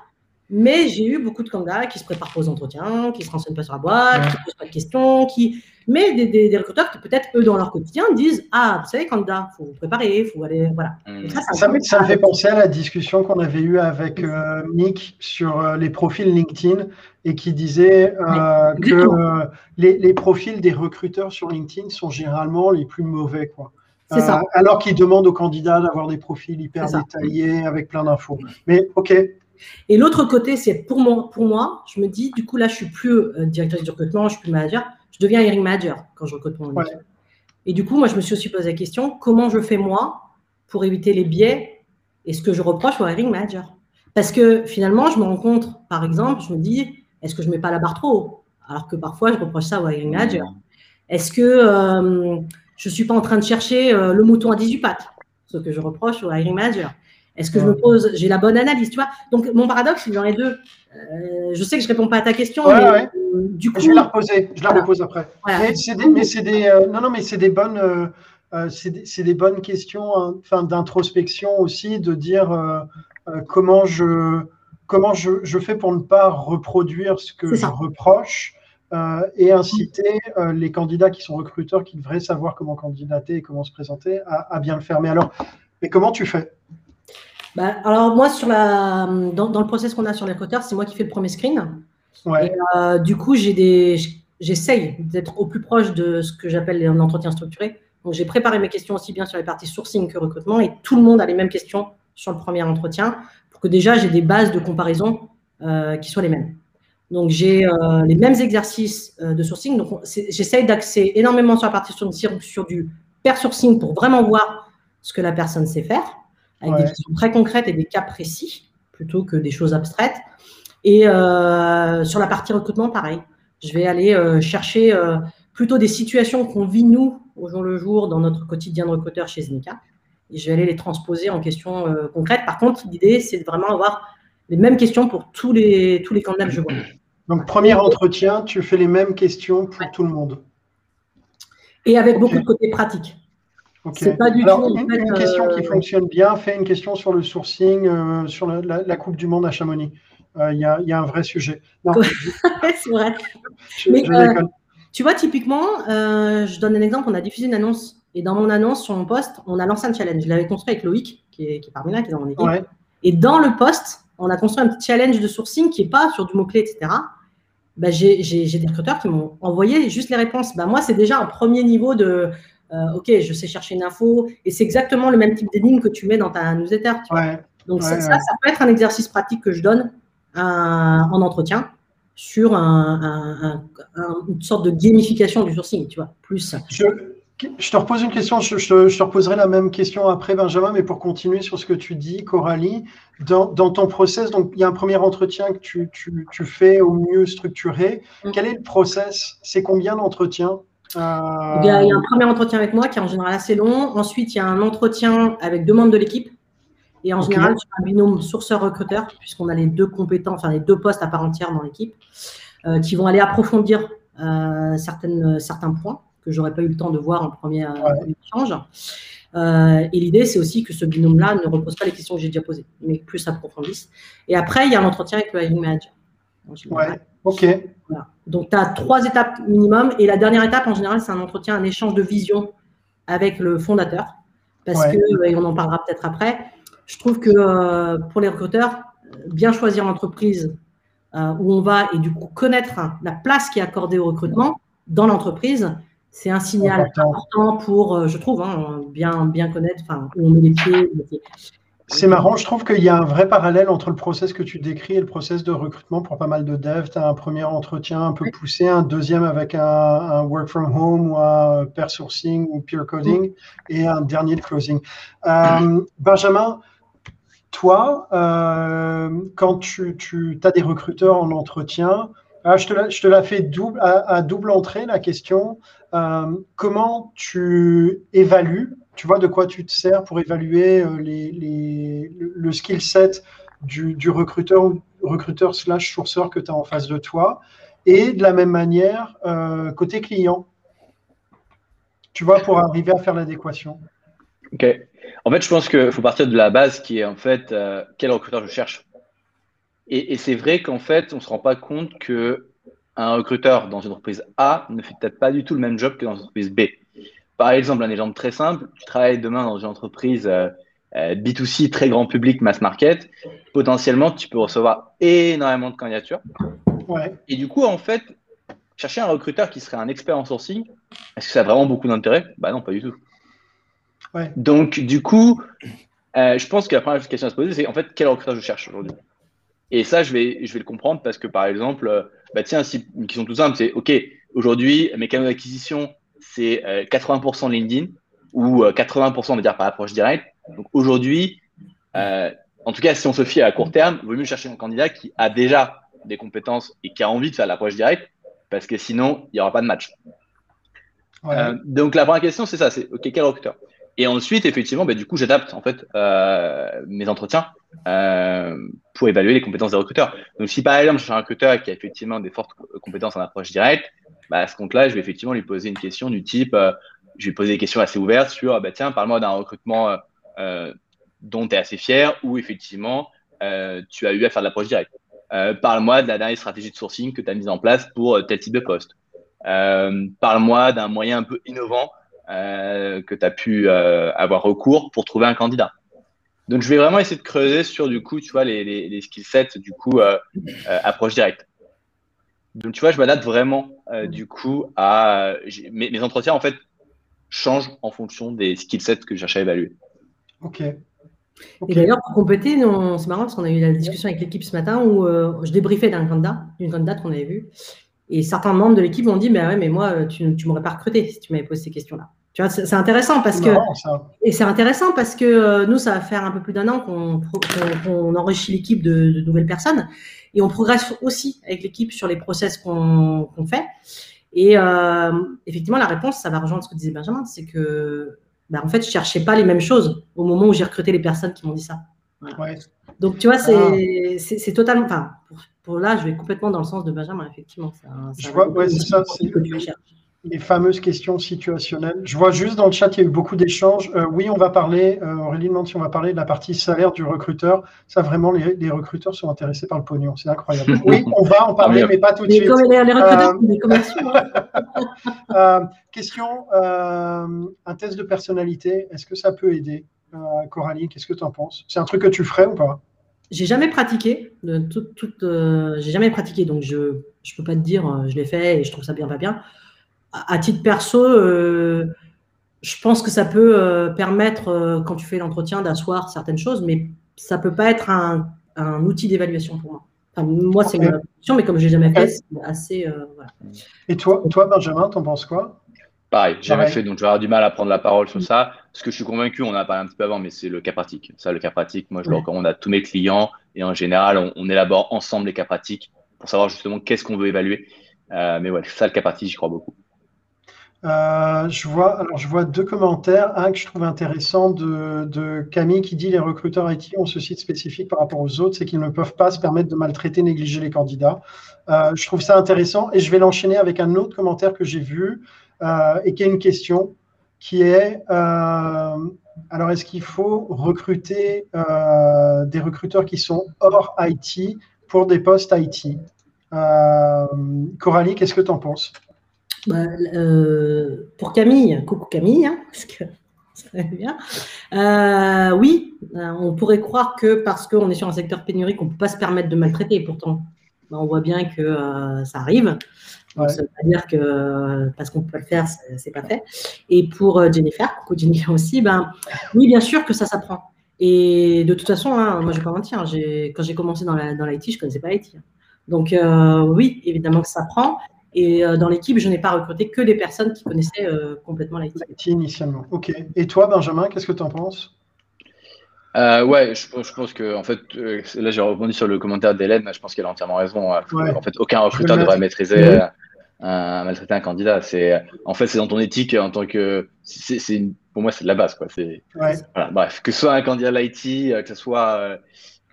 mais j'ai eu beaucoup de candidats qui se préparent aux entretiens, qui ne se renseignent pas sur la boîte, qui ne posent pas de questions, qui... mais des, des, recruteurs qui peut-être, eux, dans leur quotidien, disent Ah, vous savez, candidat, il faut vous préparer, il faut aller. Voilà. Mmh. Ça, me fait penser à la discussion qu'on avait eue avec euh, Nick sur euh, les profils LinkedIn et qui disait euh, que les, les, profils des recruteurs sur LinkedIn sont généralement les plus mauvais. Quoi. Ça. alors qu'ils demandent aux candidats d'avoir des profils hyper détaillés avec plein d'infos. Mais OK, et l'autre côté, c'est pour moi, pour moi, je me dis, du coup, là, je suis plus euh, directrice du recrutement, je suis plus manager, je deviens hiring manager quand je recrute mon équipe. Et du coup, moi, je me suis aussi posé la question, comment je fais moi pour éviter les biais et ce que je reproche au hiring manager? Parce que finalement, je me rends compte, par exemple, je me dis, est-ce que je ne mets pas la barre trop haut? Alors que parfois, je reproche ça au hiring manager. Est-ce que euh, je ne suis pas en train de chercher euh, le mouton à 18 pattes? Ce que je reproche au hiring manager. Est-ce que je me pose, j'ai la bonne analyse, tu vois? Donc, mon paradoxe, il y en a deux. Euh, je sais que je ne réponds pas à ta question, mais euh, du coup. Je vais la reposer, je la repose après. Mais c'est des, euh, non, non, mais c'est des bonnes, c'est des, bonnes questions, hein, d'introspection aussi, de dire comment je, comment je, je, fais pour ne pas reproduire ce que je reproche. et inciter les candidats qui sont recruteurs, qui devraient savoir comment candidater et comment se présenter, à, à bien le faire. Mais alors, mais comment tu fais? Bah, alors, moi, sur la, dans, dans le process qu'on a sur les recruteurs, c'est moi qui fais le premier screen. Et, euh, du coup, j'ai des, j'essaye d'être au plus proche de ce que j'appelle un entretien structuré. Donc, j'ai préparé mes questions aussi bien sur les parties sourcing que recrutement et tout le monde a les mêmes questions sur le premier entretien pour que déjà j'ai des bases de comparaison euh, qui soient les mêmes. Donc, j'ai euh, les mêmes exercices de sourcing. Donc, j'essaye d'axer énormément sur la partie sourcing, sur du pair sourcing pour vraiment voir ce que la personne sait faire avec des questions très concrètes et des cas précis, plutôt que des choses abstraites. Et euh, sur la partie recrutement, pareil. Je vais aller euh, chercher euh, plutôt des situations qu'on vit, nous, au jour le jour, dans notre quotidien de recruteur chez Zenica. Et je vais aller les transposer en questions concrètes. Par contre, l'idée, c'est de vraiment avoir les mêmes questions pour tous les, tous les candidats que je vois. Donc, premier entretien, tu fais les mêmes questions pour tout le monde. Et avec beaucoup de côté pratique. C'est pas du tout. Une, question qui euh, fonctionne bien, fais une question sur le sourcing, euh, sur la, Coupe du Monde à Chamonix. Euh, Il y, a, un vrai sujet. c'est vrai. tu vois, typiquement, je donne un exemple. On a diffusé une annonce. Et dans mon annonce, sur mon poste, on a lancé un challenge. Je l'avais construit avec Loïc, qui est, qui est, parmi là, qui est dans mon équipe. Et dans le poste, on a construit un petit challenge de sourcing qui n'est pas sur du mot-clé, etc. Bah, j'ai des recruteurs qui m'ont envoyé juste les réponses. Bah, moi, c'est déjà un premier niveau de euh, ok, je sais chercher une info, et c'est exactement le même type d'énigme que tu mets dans ta newsletter. Donc ça, ça, peut être un exercice pratique que je donne en entretien sur un, une sorte de gamification du sourcing, tu vois, plus. Je, je te repose une question, je, je, te reposerai la même question après, Benjamin, mais pour continuer sur ce que tu dis, Coralie, dans, dans ton process, donc il y a un premier entretien que tu, tu, tu fais au mieux structuré. Mm. Quel est le process? C'est combien d'entretiens? Il y, a, un premier entretien avec moi qui est en général assez long. Ensuite, il y a un entretien avec deux membres de l'équipe. Et en général, c'est un binôme sourceur-recruteur, puisqu'on a les deux compétences, enfin les deux postes à part entière dans l'équipe, euh, qui vont aller approfondir euh, certaines, certains points que j'aurais pas eu le temps de voir en premier euh, échange. et l'idée, c'est aussi que ce binôme-là ne repose pas les questions que j'ai déjà posées, mais plus approfondisse. Et après, il y a l'entretien avec le hiring manager. Ouais, ok. Donc, tu as trois étapes minimum. Et la dernière étape, en général, c'est un entretien, un échange de vision avec le fondateur. Parce que, et on en parlera peut-être après, je trouve que pour les recruteurs, bien choisir l'entreprise euh, où on va et du coup connaître la place qui est accordée au recrutement dans l'entreprise, c'est un signal important, pour, euh, je trouve, hein, bien, bien connaître où on met les pieds. C'est marrant, je trouve qu'il y a un vrai parallèle entre le process que tu décris et le process de recrutement pour pas mal de devs. Tu as un premier entretien un peu poussé, un deuxième avec un, work from home ou un pair sourcing ou peer coding et un dernier de closing. Euh, Benjamin, toi, euh, quand tu, as des recruteurs en entretien, ah, je, te la, fais double, à, double entrée la question. Euh, comment tu évalues, tu vois de quoi tu te sers pour évaluer euh, le skill set du, recruteur ou recruteur slash sourceur que tu as en face de toi et de la même manière côté client, tu vois, pour arriver à faire l'adéquation. Ok. En fait, je pense qu'il faut partir de la base qui est en fait euh, quel recruteur je cherche. Et, c'est vrai qu'en fait, on ne se rend pas compte que un recruteur dans une entreprise A ne fait peut-être pas du tout le même job que dans une entreprise B. Par exemple, un exemple très simple, tu travailles demain dans une entreprise euh, euh, B2C, très grand public, mass market. Potentiellement, tu peux recevoir énormément de candidatures. Et du coup, en fait, chercher un recruteur qui serait un expert en sourcing, est-ce que ça a vraiment beaucoup d'intérêt? Bah non, pas du tout. Donc, du coup, euh, je pense que la première question à se poser, c'est en fait, quel recruteur je cherche aujourd'hui? Et ça, je vais, je vais le comprendre parce que, par exemple, bah, tiens, si, une question tout simple, c'est OK, aujourd'hui, mes canaux d'acquisition, c'est 80% euh, LinkedIn ou 80%, on va dire, par approche directe. Donc, aujourd'hui, en tout cas, si on se fie à court terme, il vaut mieux chercher un candidat qui a déjà des compétences et qui a envie de faire l'approche directe parce que sinon, il n'y aura pas de match. donc, la première question, c'est ça c'est OK, quel recruteur? Et ensuite, effectivement, bah, du coup, j'adapte en fait euh, mes entretiens euh, pour évaluer les compétences des recruteurs. Donc, si par exemple, je suis un recruteur qui a effectivement des fortes compétences en approche directe, bah, à ce compte-là, je vais effectivement lui poser une question du type, euh, je vais poser des questions assez ouvertes sur, bah, tiens, parle-moi d'un recrutement dont tu es assez fier ou effectivement tu as eu à faire de l'approche directe. parle-moi de la dernière stratégie de sourcing que tu as mise en place pour tel type de poste. parle-moi d'un moyen un peu innovant euh, que tu as pu euh, avoir recours pour trouver un candidat. Donc, je vais vraiment essayer de creuser sur, du coup, tu vois, les, les, les skill sets, du coup, euh, approche directe. Donc, tu vois, je m'adapte vraiment, du coup, à. Mes, mes, entretiens, en fait, changent en fonction des skill sets que je cherche à évaluer. Ok. Et d'ailleurs, pour compléter, c'est marrant parce qu'on a eu la discussion avec l'équipe ce matin où je débriefais d'un candidat, d'une candidate qu'on avait vue. Et certains membres de l'équipe m'ont dit, mais ouais, mais moi, tu ne m'aurais pas recruté si tu m'avais posé ces questions-là. Tu vois, c'est intéressant parce que et c'est intéressant parce que euh, nous, ça va faire un peu plus d'un an qu'on enrichit l'équipe de, nouvelles personnes et on progresse aussi avec l'équipe sur les process qu'on fait. Et euh, effectivement, la réponse, ça va rejoindre ce que disait Benjamin, c'est que bah, en fait, je cherchais pas les mêmes choses au moment où j'ai recruté les personnes qui m'ont dit ça. Donc, tu vois, c'est ah. totalement. Enfin, pour, là, je vais complètement dans le sens de Benjamin, effectivement. je vois, ouais, c'est ça. Que tu les fameuses questions situationnelles. Je vois juste dans le chat, il y a eu beaucoup d'échanges. Euh, oui, on va parler, euh, Aurélie demande si on va parler de la partie salaire du recruteur. Ça, vraiment, les, recruteurs sont intéressés par le pognon. C'est incroyable. Oui, on va en parler, mais pas tout de suite. Les, recruteurs euh, des commerciaux. Hein. question, un test de personnalité, est-ce que ça peut aider? Coralie, qu'est-ce que tu en penses? C'est un truc que tu ferais ou pas? J'ai jamais pratiqué, tout, j'ai jamais pratiqué, donc je ne peux pas te dire, je l'ai fait et je trouve ça bien, pas bien à titre perso, euh, je pense que ça peut euh, permettre, euh, quand tu fais l'entretien, d'asseoir certaines choses, mais ça ne peut pas être un, outil d'évaluation pour moi. moi, c'est une question, mais comme je n'ai jamais fait, c'est assez. Et toi, toi Benjamin, t'en penses quoi? Pareil, jamais fait, donc je vais avoir du mal à prendre la parole sur ça. Parce que je suis convaincu, on en a parlé un petit peu avant, mais c'est le cas pratique. Ça, le cas pratique, moi, je le recommande à tous mes clients. Et en général, on, on élabore ensemble les cas pratiques pour savoir justement qu'est-ce qu'on veut évaluer. mais ouais, ça, le cas pratique, j'y crois beaucoup. Euh, je, vois, alors je vois deux commentaires. Un que je trouve intéressant de, Camille qui dit les recruteurs IT ont ce site spécifique par rapport aux autres, c'est qu'ils ne peuvent pas se permettre de maltraiter, négliger les candidats. Euh, je trouve ça intéressant et je vais l'enchaîner avec un autre commentaire que j'ai vu euh, et qui est une question. qui est, alors est-ce qu'il faut recruter des recruteurs qui sont hors IT pour des postes IT Coralie, qu'est-ce que tu en penses? Bah, Pour Camille, coucou Camille, hein, parce que bien. Euh, oui, euh, on pourrait croire que parce qu'on est sur un secteur pénurique, on ne peut pas se permettre de maltraiter. Pourtant, bah, on voit bien que euh, ça arrive. Ça veut pas dire que parce qu'on peut le faire, c'est pas fait. Et pour Jennifer, coucou Jennifer aussi, ben, oui, bien sûr que ça s'apprend. Et de toute façon, hein, moi je vais pas mentir, quand j'ai commencé dans l'IT, dans je connaissais pas l'IT. Donc oui, évidemment que ça s'apprend. Et euh, dans l'équipe, je n'ai pas recruté que des personnes qui connaissaient euh, complètement l'IT. initialement. OK. Et toi, Benjamin, qu'est-ce que tu en penses? Euh, ouais, je, pense que en fait, là j'ai rebondi sur le commentaire d'Hélène, je pense qu'elle a entièrement raison. En fait, aucun recruteur ne devrait maîtriser un, maltraiter un candidat. C'est en fait c'est dans ton éthique en tant que c'est pour moi c'est de la base quoi. C'est bref que ce soit un candidat l'IT, que ce soit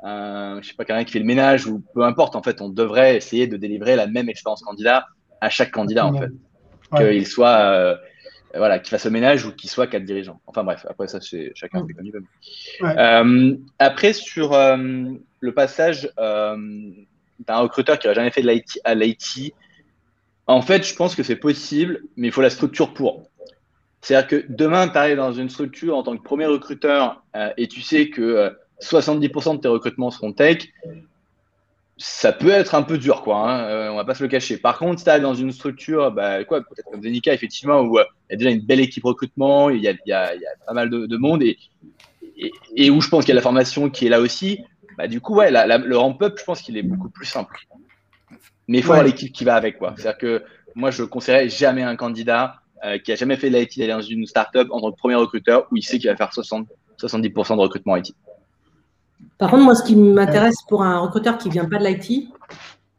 un, je sais pas quelqu'un qui fait le ménage ou peu importe en fait, on devrait essayer de délivrer la même expérience candidat à chaque candidat, en fait. Qu'il soit, euh, voilà, qu'il fasse le ménage ou qu'il soit quatre dirigeants. Enfin bref, après ça, c'est chacun fait comme il veut. Euh, après, sur euh, le passage d'un recruteur qui n'a jamais fait de l'IT à l'IT, en fait, je pense que c'est possible, mais il faut la structure pour. C'est-à-dire que demain, tu arrives dans une structure en tant que premier recruteur et tu sais que 70% de tes recrutements seront tech, ça peut être un peu dur, quoi. Hein, euh, on va pas se le cacher. Par contre, si tu dans une structure, bah, quoi, peut-être comme Zenica, effectivement, où euh, il y a déjà une belle équipe recrutement, il y a, y a, y a pas mal de, monde et, et, où je pense qu'il y a la formation qui est là aussi, bah, du coup, ouais, le ramp-up, je pense qu'il est beaucoup plus simple. Mais il faut avoir l'équipe qui va avec, quoi. C'est-à-dire que moi, je ne conseillerais jamais un candidat euh, qui a jamais fait de l'IT d'aller dans une startup en tant que premier recruteur où il sait qu'il va faire 60, 70% de recrutement IT. Par contre, moi, ce qui m'intéresse pour un recruteur qui ne vient pas de l'IT,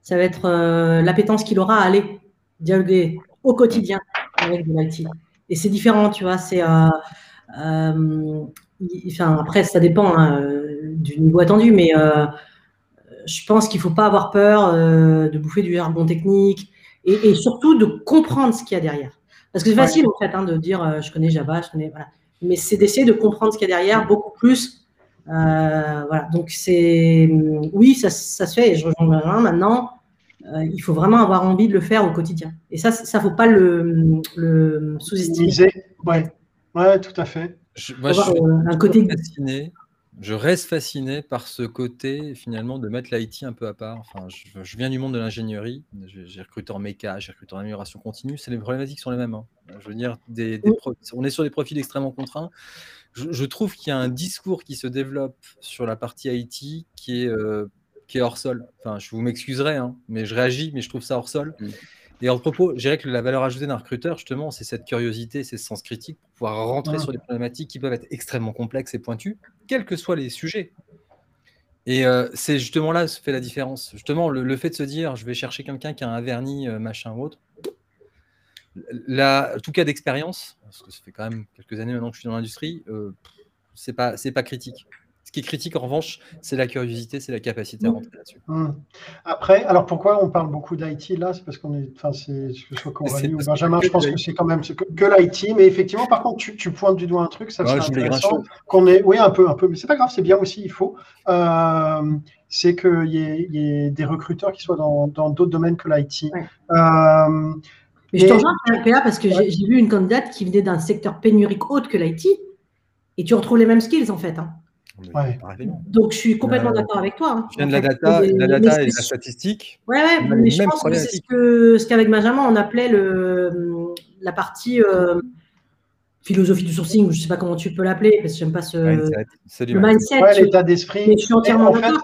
ça va être euh, l'appétence qu'il aura à aller dialoguer au quotidien avec de l'IT. Et c'est différent, tu vois. C'est, euh, euh, enfin, après, ça dépend hein, du niveau attendu, mais je pense qu'il ne faut pas avoir peur de bouffer du jargon technique et, surtout de comprendre ce qu'il y a derrière. Parce que c'est facile, en fait, hein, de dire je connais Java, je connais. Voilà. Mais c'est d'essayer de comprendre ce qu'il y a derrière beaucoup plus voilà, donc c'est oui, ça, ça, se fait et je rejoins maintenant. Euh, il faut vraiment avoir envie de le faire au quotidien. Et ça, ça faut pas le, le sous-estimer. Ouais. ouais, tout à fait. Je, moi, je suis euh, un côté fasciné. Je reste fasciné par ce côté finalement de mettre l'IT un peu à part. Enfin, je, viens du monde de l'ingénierie. J'ai recruté en méca, j'ai recruté en amélioration continue. C'est les problématiques sont les mêmes. Hein. Je veux dire, des, on est sur des profils extrêmement contraints je, trouve qu'il y a un discours qui se développe sur la partie IT qui est, euh, qui est hors sol. Enfin, je vous m'excuserai, hein, mais je réagis, mais je trouve ça hors sol. Mm. Et en propos, je dirais que la valeur ajoutée d'un recruteur, justement, c'est cette curiosité, c'est ce sens critique pour pouvoir rentrer sur des problématiques qui peuvent être extrêmement complexes et pointues, quels que soient les sujets. Et euh, c'est justement là se fait la différence. Justement, le, fait de se dire, je vais chercher quelqu'un qui a un vernis, euh, machin ou autre, en tout cas d'expérience, parce que ça fait quand même quelques années maintenant que je suis dans l'industrie, euh, c'est pas c'est pas critique. Ce qui est critique en revanche, c'est la curiosité, c'est la capacité à mmh. rentrer là-dessus. Mmh. Après, alors pourquoi on parle beaucoup d'IT là? C'est parce qu'on est, enfin c'est que ce soit ou Benjamin, je pense que c'est quand même que, que l'IT, mais effectivement, par contre, tu, pointes du doigt un truc, ça serait intéressant qu'on est, oui un peu, un peu, mais c'est pas grave, c'est bien aussi, il faut. Euh, c'est qu'il y, y, ait des recruteurs qui soient dans d'autres domaines que l'IT. Euh, mais je te rejoins PA parce que j'ai vu une candidate qui venait d'un secteur pénurique autre que l'IT et tu retrouves les mêmes skills en fait. Hein. Donc je suis complètement euh, d'accord avec toi. Hein. Je viens de la data, la data et la statistique. Ouais, ouais, mais je pense que c'est ce qu'avec Benjamin on appelait le, la partie euh, philosophie du sourcing, je ne sais pas comment tu peux l'appeler, parce que j'aime pas ce le mindset, l'état d'esprit. je suis entièrement d'accord.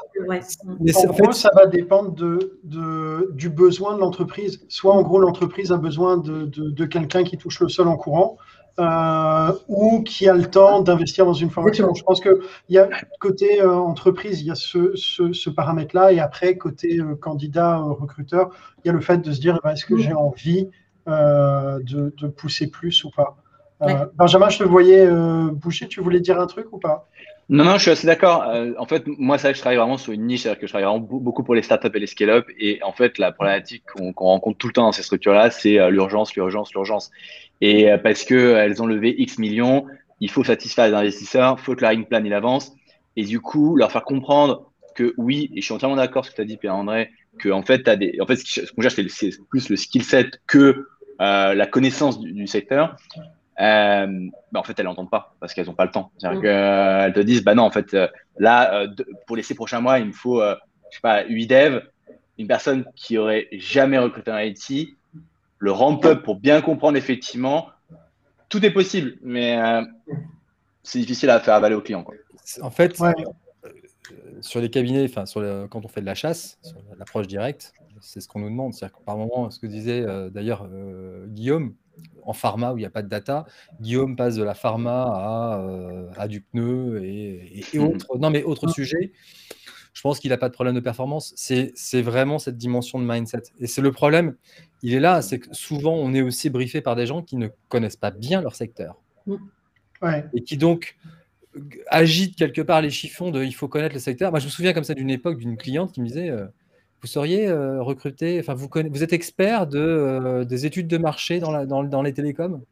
En, fait, ça va dépendre de, de du besoin de l'entreprise. Soit en gros l'entreprise a besoin de, de, quelqu'un qui touche le sol en courant, euh, ou qui a le temps d'investir dans une formation. Je pense que il y a côté euh, entreprise, il y a ce, ce, ce paramètre-là, et après côté euh, candidat recruteur, il y a le fait de se dire eh ben, est-ce que mm. j'ai envie de, de pousser plus ou pas? Euh, Benjamin, je te voyais euh, boucher. Tu voulais dire un truc ou pas? Non, non, je suis assez d'accord. Euh, en fait, moi, ça, je travaille vraiment sur une niche, c'est-à-dire que je travaille vraiment beaucoup pour les startups et les scale-up. Et en fait, la problématique qu'on rencontre tout le temps dans ces structures-là, c'est euh, l'urgence, l'urgence, l'urgence. Et euh, parce que elles ont levé X millions, il faut satisfaire les investisseurs, faut que la ring plan il avance. Et du coup, leur faire comprendre que oui, et je suis entièrement d'accord ce que tu as dit, Pierre-André, que en fait, as des, en fait, ce qu'on cherche, c'est plus le skill set que la connaissance du secteur. Euh, bah, en fait, elles n'entendent pas parce qu'elles n'ont pas le temps. Mm. elles te disent, bah non, en fait, euh, là, euh, pour les six prochains mois, il me faut, je sais pas, 8 devs, une personne qui aurait jamais recruté un IT, le ramp-up pour bien comprendre effectivement, tout est possible, mais c'est difficile à faire avaler au client. En fait, sur les cabinets, enfin, sur quand on fait de la chasse, sur l'approche directe, c'est ce qu'on nous demande. C'est-à-dire que par moment, ce que disait d'ailleurs Guillaume, en pharma où il n'y a pas de data. Guillaume passe de la pharma à, euh, du pneu et, mmh. autres. Non, mais autre sujet. Je pense qu'il n'a pas de problème de performance. C'est vraiment cette dimension de mindset. Et c'est le problème. Il est là. C'est que souvent, on est aussi briefé par des gens qui ne connaissent pas bien leur secteur. Mmh. Et qui donc agitent quelque part les chiffons de il faut connaître le secteur. Moi, je me souviens comme ça d'une époque d'une cliente qui me disait euh, vous seriez euh, recruté, enfin vous, vous êtes expert de, euh, des études de marché dans, la, dans, dans les télécoms?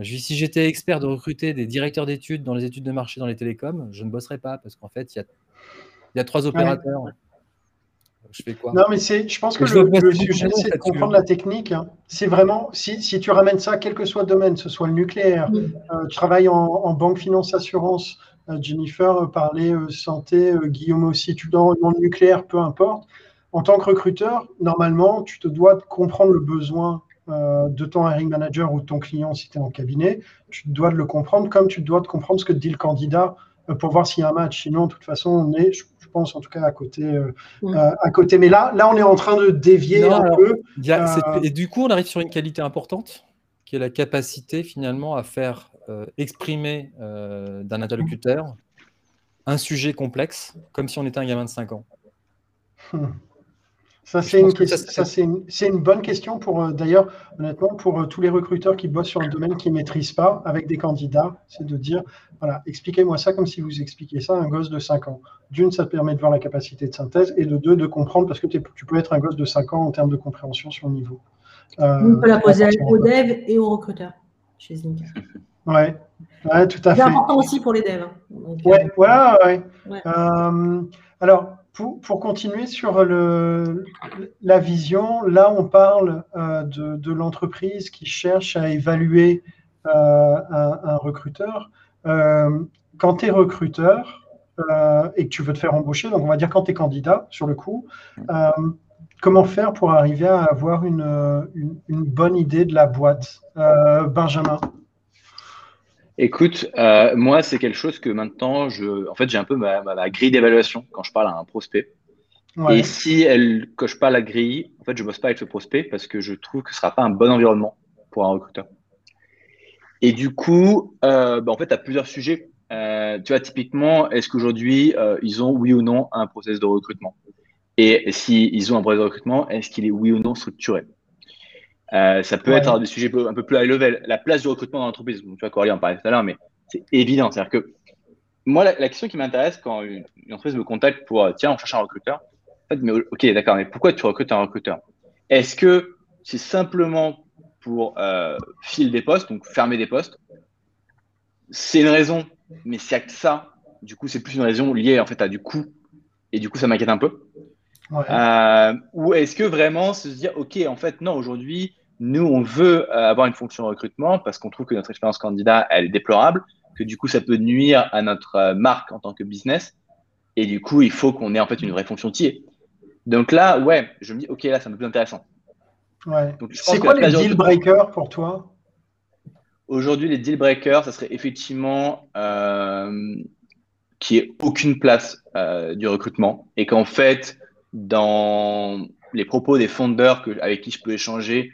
Je, Si j'étais expert de recruter des directeurs d'études dans les études de marché dans les télécoms, je ne bosserais pas parce qu'en fait, il y a, y a, trois opérateurs. Je fais quoi? Non, mais je pense que le, sujet, c'est de comprendre la technique. Hein. C'est vraiment, si, si, tu ramènes ça, quel que soit le domaine, ce soit le nucléaire, euh, tu travailles en, en, banque, finance, assurance, Jennifer parlait santé, Guillaume aussi, tu dans, dans le nucléaire, peu importe en tant que recruteur, normalement, tu te dois de comprendre le besoin euh, de ton hiring manager ou de ton client si tu es en cabinet. Tu dois de le comprendre comme tu dois de comprendre ce que dit le candidat euh, pour voir s'il y a un match. Sinon, de toute façon, on est, je, pense en tout cas, à côté. Euh, à côté. Mais là, là, on est en train de dévier un peu. et du coup, on arrive sur une qualité importante qui est la capacité finalement à faire exprimer d'un interlocuteur un sujet complexe comme si on était un gamin de 5 ans. Hmm. Ça, c'est une, une, bonne question pour, euh, d'ailleurs, honnêtement, pour euh, tous les recruteurs qui bossent sur un domaine qu'ils ne maîtrisent pas avec des candidats, c'est de dire, voilà, expliquez-moi ça comme si vous expliquiez ça à un gosse de 5 ans. D'une, ça te permet de voir la capacité de synthèse, et de deux, de comprendre, parce que tu peux être un gosse de 5 ans en termes de compréhension sur le niveau. Euh, On peut la poser aux devs et aux recruteurs chez Zinc. Ouais, ouais, tout à fait. C'est important aussi pour les devs. Hein. ouais, voilà, ouais. alors, pour, continuer sur la vision, là on parle euh, de, l'entreprise qui cherche à évaluer euh, un, recruteur. Euh, quand tu es recruteur et que tu veux te faire embaucher, donc on va dire quand tu es candidat sur le coup, comment faire pour arriver à avoir une bonne idée de la boîte? Benjamin Écoute, euh, moi, c'est quelque chose que maintenant, je, en fait, j'ai un peu ma, grille d'évaluation quand je parle à un prospect. Et si elle coche pas la grille, en fait, je bosse pas avec ce prospect parce que je trouve que ce sera pas un bon environnement pour un recruteur. Et du coup, euh, bah, en fait, tu as plusieurs sujets. Euh, tu vois, typiquement, est-ce qu'aujourd'hui, ils ont oui ou non un process de recrutement? Et s'ils ils ont un process de recrutement, est-ce qu'il est oui ou non structuré? Euh, ça peut être des sujets un peu plus high level. La place du recrutement dans l'entreprise, tu vois, Coralie en parlait tout à l'heure, mais c'est évident. C'est-à-dire que moi, la, question qui m'intéresse quand une, entreprise me contacte pour, euh, tiens, on cherche un recruteur, en fait, mais ok, d'accord, mais pourquoi tu recrutes un recruteur? Est-ce que c'est simplement pour euh, filer des postes, donc fermer des postes? C'est une raison, mais c'est que ça, du coup, c'est plus une raison liée en fait à du coût, et du coup, ça m'inquiète un peu. Euh, ou est-ce que vraiment se dire, OK, en fait, non, aujourd'hui, nous, on veut euh, avoir une fonction recrutement parce qu'on trouve que notre expérience candidat, elle est déplorable, que du coup, ça peut nuire à notre euh, marque en tant que business. Et du coup, il faut qu'on ait en fait une vraie fonction tiers. Donc là, ouais, je me dis, OK, là, c'est un peu plus intéressant. Ouais. C'est quoi les deal breakers pour toi? Aujourd'hui, les deal breakers, ça serait effectivement euh, qu'il n'y ait aucune place du recrutement et qu'en fait, dans les propos des fondeurs avec qui je peux échanger,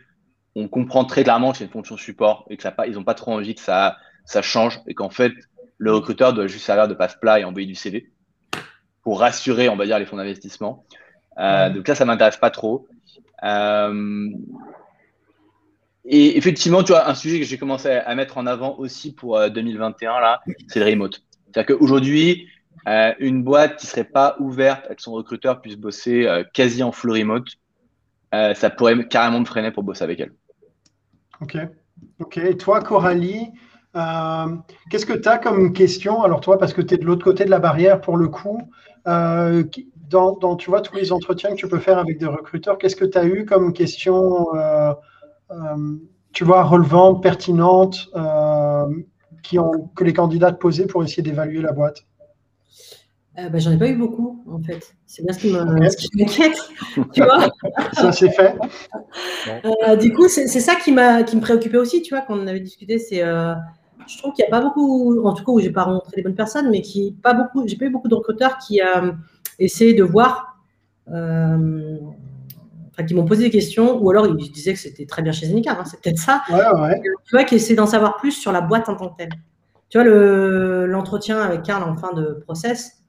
on comprend très clairement que c'est une fonction support et que ça ils n'ont pas trop envie que ça, ça change et qu'en fait, le recruteur doit juste servir de passe-plat et envoyer du CV pour rassurer, on va dire, les fonds d'investissement. Euh, donc là, ça m'intéresse pas trop. Euh, et effectivement, tu vois, un sujet que j'ai commencé à mettre en avant aussi pour 2021, euh, là, c'est le remote. C'est-à-dire qu'aujourd'hui, euh, une boîte qui serait pas ouverte à que son recruteur puisse bosser euh, quasi en full remote, euh, ça pourrait carrément me freiner pour bosser avec elle. Ok. Ok. Et toi, Coralie, qu'est-ce que tu as comme question? Alors, toi, parce que tu es de l'autre côté de la barrière pour le coup, dans, tu vois, tous les entretiens que tu peux faire avec des recruteurs, qu'est-ce que tu as eu comme question, tu vois, relevante, pertinente, que les candidats posaient pour essayer d'évaluer la boîte? Euh, bah, J'en ai pas eu beaucoup, en fait. C'est bien ce qui m'inquiète. tu vois Ça, c'est fait. Euh, du coup, c'est ça qui, qui me préoccupait aussi, tu vois, quand on avait discuté. C'est, euh, je trouve qu'il n'y a pas beaucoup, en tout cas, où j'ai pas rencontré les bonnes personnes, mais qui, pas beaucoup, j'ai pas eu beaucoup de recruteurs qui euh, essayaient de voir, enfin, qui m'ont posé des questions, ou alors ils disaient que c'était très bien chez Zenica, hein, c'est peut-être ça. Ouais, ouais. Tu vois, qui essaient d'en savoir plus sur la boîte en tant que telle. Tu vois, l'entretien avec Karl en fin de process,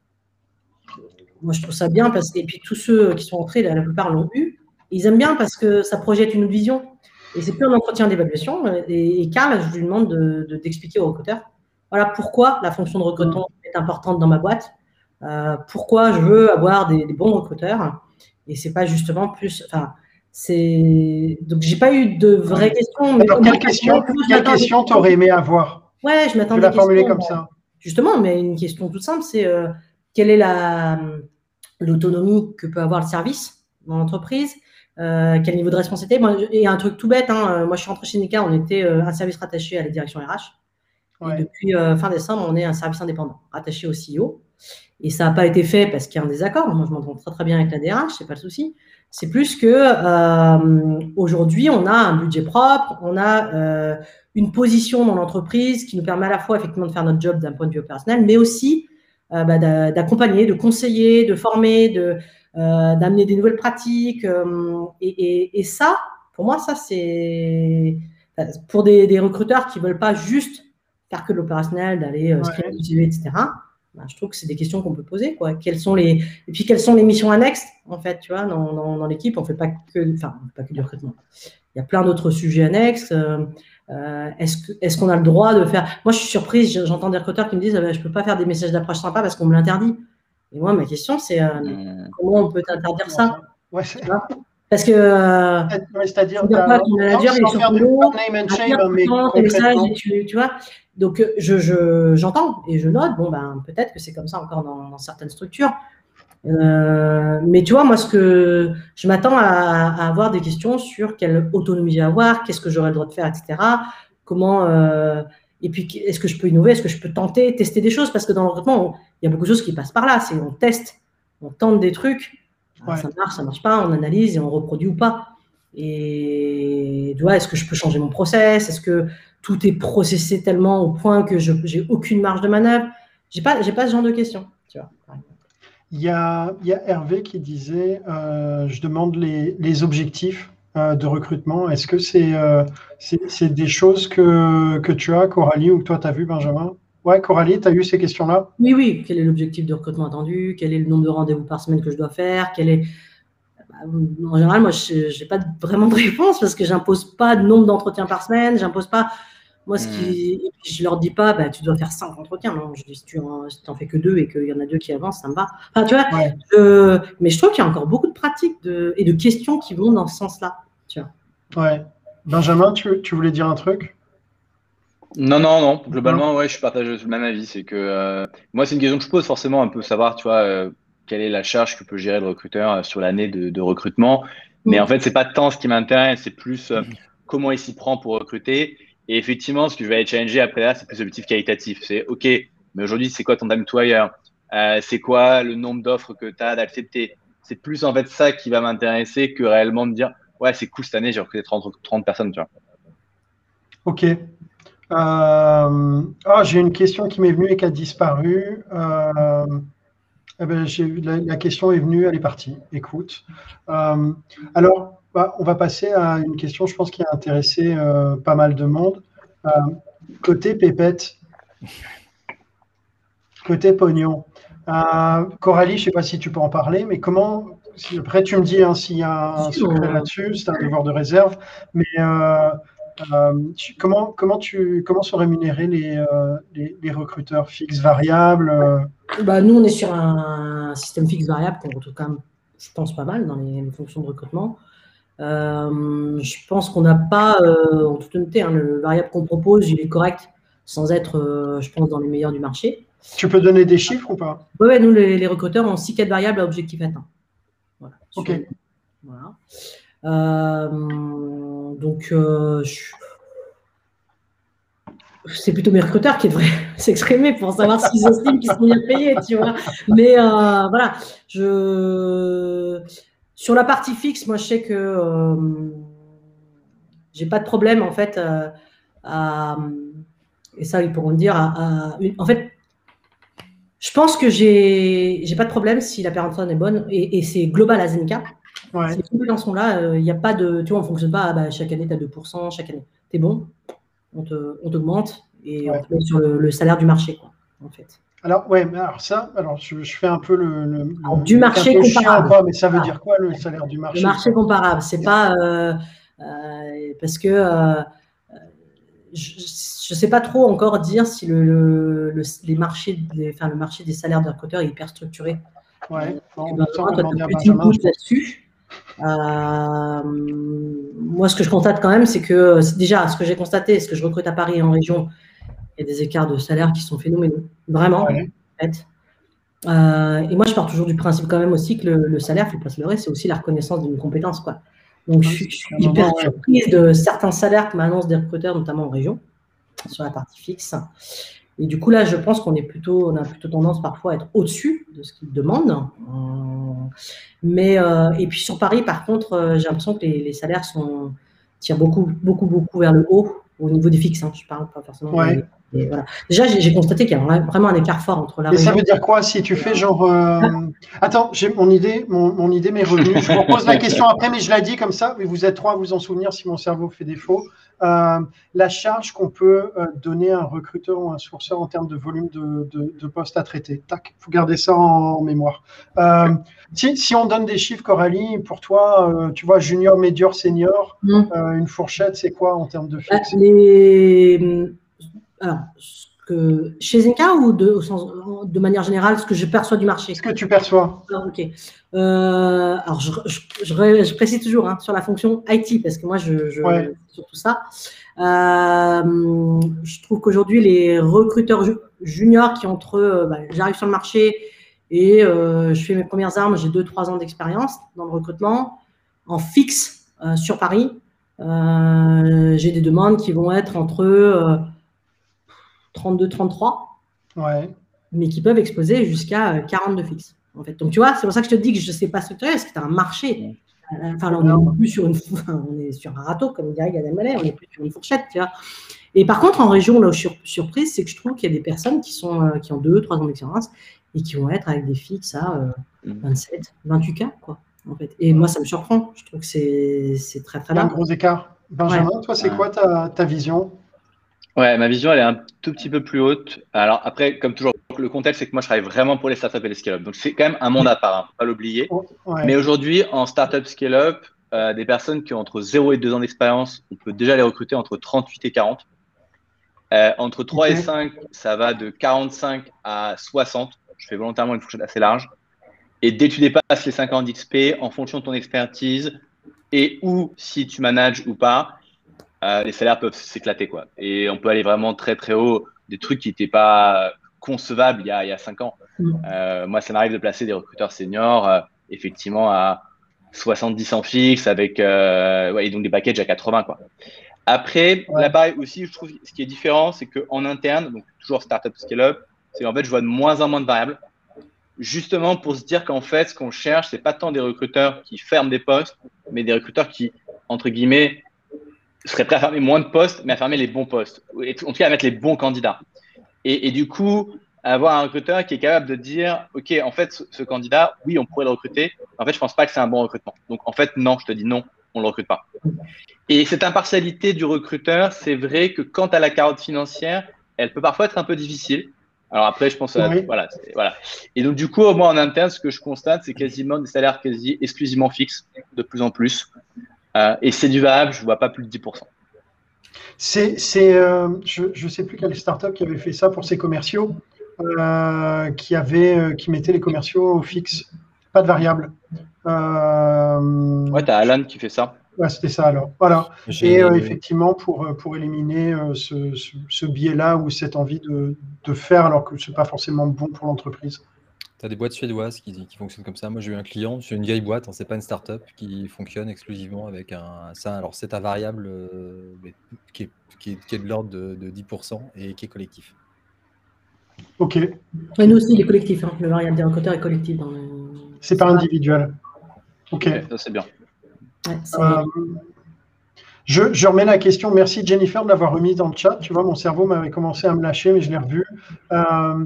moi, je trouve ça bien parce que, et puis tous ceux qui sont entrés, la, plupart l'ont eu. Ils aiment bien parce que ça projette une vision. Et c'est plus un entretien d'évaluation. Et, Carl, je lui demande d'expliquer de, au recruteur voilà pourquoi la fonction de recrutement est importante dans ma boîte, euh, pourquoi je veux avoir des, bons recruteurs. Et c'est pas justement plus. Enfin, c'est donc j'ai pas eu de vraies questions. Mais Alors, quelle question, quelle question t'aurais aimé avoir? Ouais, je m'attendais. à la formuler comme ça. Justement, mais une question toute simple, c'est euh, quelle est l'autonomie que peut avoir le service dans l'entreprise, euh, quel niveau de responsabilité. et un truc tout bête, hein, euh, moi je suis rentré chez Nika, on était euh, un service rattaché à la direction RH. Et depuis fin décembre, on est un service indépendant, rattaché au CEO. Et ça n'a pas été fait parce qu'il y a un désaccord. Moi, je m'entends très très bien avec la DRH, c'est pas le souci. C'est plus que aujourd'hui, on a un budget propre, on a une position dans l'entreprise qui nous permet à la fois effectivement de faire notre job d'un point de vue opérationnel, mais aussi bah, d'accompagner, de conseiller, de former, de, euh, d'amener des nouvelles pratiques. Euh, et, ça, pour moi, ça, c'est pour des, recruteurs qui ne veulent pas juste faire que l'opérationnel, d'aller ouais. etc. Bah, je trouve que c'est des questions qu'on peut poser. Quoi. Quelles sont les... Et puis, quelles sont les missions annexes, en fait, tu vois, dans, dans, l'équipe On ne fait pas que, enfin, pas que du recrutement. Il y a plein d'autres sujets annexes. Euh, est-ce qu'on a le droit de faire Moi, je suis surprise, j'entends des recruteurs qui me disent ah, je ne peux pas faire des messages d'approche sympa parce qu'on me l'interdit. Et moi, ma question, c'est euh, mmh. comment on peut t'interdire ça? ouais, Parce que. Euh, C'est-à-dire que ton manager, est sur le messages, tu, tu vois? Donc, j'entends je, et je note, bon, ben, peut-être que c'est comme ça encore dans, dans certaines structures. Euh, mais tu vois, moi, ce que je m'attends à, avoir des questions sur quelle autonomie j'ai avoir, qu'est-ce que j'aurais le droit de faire, etc. Comment euh, et puis est-ce que je peux innover, est-ce que je peux tenter, tester des choses? Parce que dans le recrutement, il y a beaucoup de choses qui passent par là. C'est on teste, on tente des trucs, ça marche, ça marche pas, on analyse et on reproduit ou pas. Et tu vois, est-ce que je peux changer mon process? Est-ce que tout est processé tellement au point que je j'ai aucune marge de manœuvre? J'ai pas, j'ai pas ce genre de questions. Il y a, Hervé qui disait euh, Je demande les, objectifs euh, de recrutement. Est-ce que c'est euh, c'est des choses que, que, tu as, Coralie, ou que toi, tu as vu, Benjamin? Ouais, Coralie, tu as eu ces questions-là? Oui, oui. Quel est l'objectif de recrutement attendu? Quel est le nombre de rendez-vous par semaine que je dois faire? Quel est... Bah, en général, moi, je n'ai pas vraiment de réponse parce que j'impose pas de nombre d'entretiens par semaine, j'impose pas moi, ce qui, hmm. je leur dis pas, bah, tu dois faire cinq entretiens. Non, je dis, si tu n'en fais que deux et qu'il y en a deux qui avancent, ça me va. Enfin, tu vois, mais je trouve qu'il y a encore beaucoup de pratiques de, et de questions qui vont dans ce sens-là. Tu vois. Ouais. Benjamin, tu, tu, voulais dire un truc? Non, non, non. Globalement, ouais, je partage le même avis. C'est que euh, moi, c'est une question que je pose forcément un peu savoir, tu vois, euh, quelle est la charge que peut gérer le recruteur euh, sur l'année de, recrutement. Mais mm. en fait, c'est pas tant ce qui m'intéresse, c'est plus comment il s'y prend pour recruter et effectivement, ce que je vais aller challenger après là, c'est plus l'objectif qualitatif. C'est OK, mais aujourd'hui, c'est quoi ton time to euh, C'est quoi le nombre d'offres que tu as d'accepter? C'est plus en fait ça qui va m'intéresser que réellement de dire Ouais, c'est cool cette année, j'ai recruté 30, 30 personnes. Tu vois. OK. Euh, ah, j'ai une question qui m'est venue et qui a disparu. Euh, eh ben, la, question est venue, elle est partie. Écoute. alors, bah, on va passer à une question, je pense, qui a intéressé euh, pas mal de monde. Euh, côté pépette, côté pognon. Euh, Coralie, je ne sais pas si tu peux en parler, mais comment, après tu me dis hein, s'il y a un secret là-dessus, c'est un devoir de réserve, mais comment, comment, tu, comment sont rémunérés les, les, recruteurs fixes, variables bah, Nous, on est sur un système fixe variable qu'on retrouve quand même, je pense, pas mal dans les, fonctions de recrutement. Je pense qu'on n'a pas, en toute honnêteté, hein, le variable qu'on propose, il est correct sans être, je pense, dans les meilleurs du marché. Tu peux donner des chiffres ou pas? Oui, nous, les, recruteurs ont 6 4 variables à objectif atteint. Voilà. Ok. Voilà. Euh, donc, euh, c'est plutôt mes recruteurs qui devraient s'exprimer pour savoir s'ils estiment qu'ils sont bien payés, tu vois. Mais euh, voilà, je... sur la partie fixe, moi, je sais que j'ai pas de problème, en fait, à... et ça, ils pourront le dire, en fait, je pense que j'ai n'ai pas de problème si la personne est bonne et, c'est global à Zenka. Ouais. Ces compétences-là, il euh, n'y a pas de. Tu vois, on ne fonctionne pas ah bah, chaque année, tu as 2%, chaque année. Tu es bon, on t'augmente et on te met sur le, salaire du marché, quoi, en fait. Alors, ouais, mais alors ça, alors je, fais un peu le. du marché comparable. mais ça veut dire quoi le salaire du marché? Le marché comparable, c'est pas. Euh, euh, parce que je ne sais pas trop encore dire si le, les marchés, enfin, le marché des salaires d'un recruteurs est hyper structuré. Ouais, là-dessus. Euh, moi, ce que je constate quand même, c'est que déjà, ce que j'ai constaté, ce que je recrute à Paris et en région, y a des écarts de salaire qui sont phénoménaux. Vraiment, en fait. Euh, et moi, je pars toujours du principe quand même aussi que le, salaire, il faut pas se leurrer, c'est aussi la reconnaissance d'une compétence. Quoi. Donc, je, suis hyper surprise de certains salaires que m'annoncent des recruteurs, notamment en région, sur la partie fixe. Et du coup, là, je pense qu'on est plutôt, on a plutôt tendance parfois à être au-dessus de ce qu'ils demandent. Euh, mais, euh, et puis sur Paris, par contre, j'ai l'impression que les, salaires sont, tirent beaucoup, beaucoup, beaucoup vers le haut au niveau des fixes. Hein. Je parle pas forcément. Ouais. Déjà, j'ai constaté qu'il y a vraiment un écart fort entre la. Et ça veut dire quoi si tu fais genre. Euh, attends, j'ai mon idée, mon, idée m'est revenue. Je vous repose la question après, mais je l'ai dit comme ça. Mais vous êtes trois à vous en souvenir si mon cerveau fait défaut. Euh, la charge qu'on peut euh, donner à un recruteur ou un sourceur en termes de volume de, de, postes à traiter. Tac, faut garder ça en, mémoire. si, si, on donne des chiffres, Coralie, pour toi, tu vois, junior, médior, senior, mmh. une fourchette, c'est quoi en termes de bah, fixe Les alors, que, chez Zenka ou de, au sens, de manière générale, ce que je perçois du marché? Ce que tu perçois. Ah, ok. Euh, alors, je, je, précise toujours hein, sur la fonction IT, parce que moi, je, je sur tout ça. Euh, je trouve qu'aujourd'hui, les recruteurs juniors qui entre eux, bah, j'arrive sur le marché et euh, je fais mes premières armes, j'ai 2-3 ans d'expérience dans le recrutement, en fixe sur Paris. j'ai des demandes qui vont être entre 32-33, ouais. mais qui peuvent exposer jusqu'à 42 euh, fixes. En fait. Donc, tu vois, c'est pour ça que je te dis que je ne sais pas structurer, parce que tu as un marché. Enfin, là, on est plus sur, une, on est sur un râteau, comme dirait Gad Elmaleh, on est plus sur une fourchette, tu vois. Et par contre, en région, là où je suis surprise, c'est que je trouve qu'il y a des personnes qui, sont, euh, qui ont 2-3 ans d'expérience et qui vont être avec des fixes à 27, 28 cas, quoi. En fait. Et moi, ça me surprend. Je trouve que c'est très, très bien. Un gros écart. Benjamin, toi, c'est quoi ta, ta vision? Ouais, ma vision, elle est un tout petit peu plus haute. Alors après, comme toujours, le contexte, c'est que moi, je travaille vraiment pour les startups et les scale-up. Donc, c'est quand même un monde à part, ne hein, faut pas l'oublier. Mais aujourd'hui, en startup scale-up, euh, des personnes qui ont entre 0 et 2 ans d'expérience, on peut déjà les recruter entre 38 et 40. Euh, entre 3 et 5, ça va de 45 à 60. Je fais volontairement une fourchette assez large. Et dès que tu dépasses les 50 d'XP, en fonction de ton expertise et ou si tu manages ou pas, euh, les salaires peuvent s'éclater. quoi. Et on peut aller vraiment très très haut, des trucs qui n'étaient pas concevables il y a, il y a cinq ans. Mm. Euh, moi, ça m'arrive de placer des recruteurs seniors, euh, effectivement, à 70 en fixe, avec ouais, et donc des packages à 80. Quoi. Après, là-bas aussi, je trouve ce qui est différent, c'est qu'en interne, donc toujours startup scale-up, c'est qu'en fait, je vois de moins en moins de variables. Justement pour se dire qu'en fait, ce qu'on cherche, c'est pas tant des recruteurs qui ferment des postes, mais des recruteurs qui, entre guillemets, serais prêt à fermer moins de postes, mais à fermer les bons postes. En tout cas, à mettre les bons candidats. Et, du coup, avoir un recruteur qui est capable de dire, OK, en fait, ce, candidat, oui, on pourrait le recruter. En fait, je pense pas que c'est un bon recrutement. Donc, en fait, non, je te dis non, on le recrute pas. Et cette impartialité du recruteur, c'est vrai que quant à la carotte financière, elle peut parfois être un peu difficile. Alors après, je pense, voilà, voilà. Et donc du coup, moi en interne, ce que je constate, c'est quasiment des salaires quasi exclusivement fixes, de plus en plus. Euh, et c'est du variable, je ne vois pas plus de 10%. C'est, c'est, euh, je ne sais plus quelle startup qui avait fait ça pour ses commerciaux, euh, qui avait, euh, qui mettait les commerciaux au fixe, pas de variable. Euh, Ouais, t'as Alan qui fait ça. ouais, c'était ça alors. Voilà. J'ai- Et euh, effectivement, pour, pour éliminer euh, ce, ce, ce biais-là ou cette envie de, de faire alors que ce n'est pas forcément bon pour l'entreprise. Tu as des boîtes suédoises qui, qui fonctionnent comme ça. Moi, j'ai eu un client, c'est une vieille boîte, hein, c'est pas une start-up, qui fonctionne exclusivement avec un. Ça, alors, c'est un variable euh, mais qui, est, qui, est, qui est de l'ordre de, de 10% et qui est collectif. Ok, Ouais, nous aussi, il est collectif. Hein. Le variable des recruteurs est collectif. Dans le... c'est pas individuel. Ok. Ça, c'est bien. Ouais, c'est- Euh, je, je remets la question. Merci Jennifer de l'avoir remise dans le chat. Tu vois, mon cerveau m'avait commencé à me lâcher, mais je l'ai revu. Euh,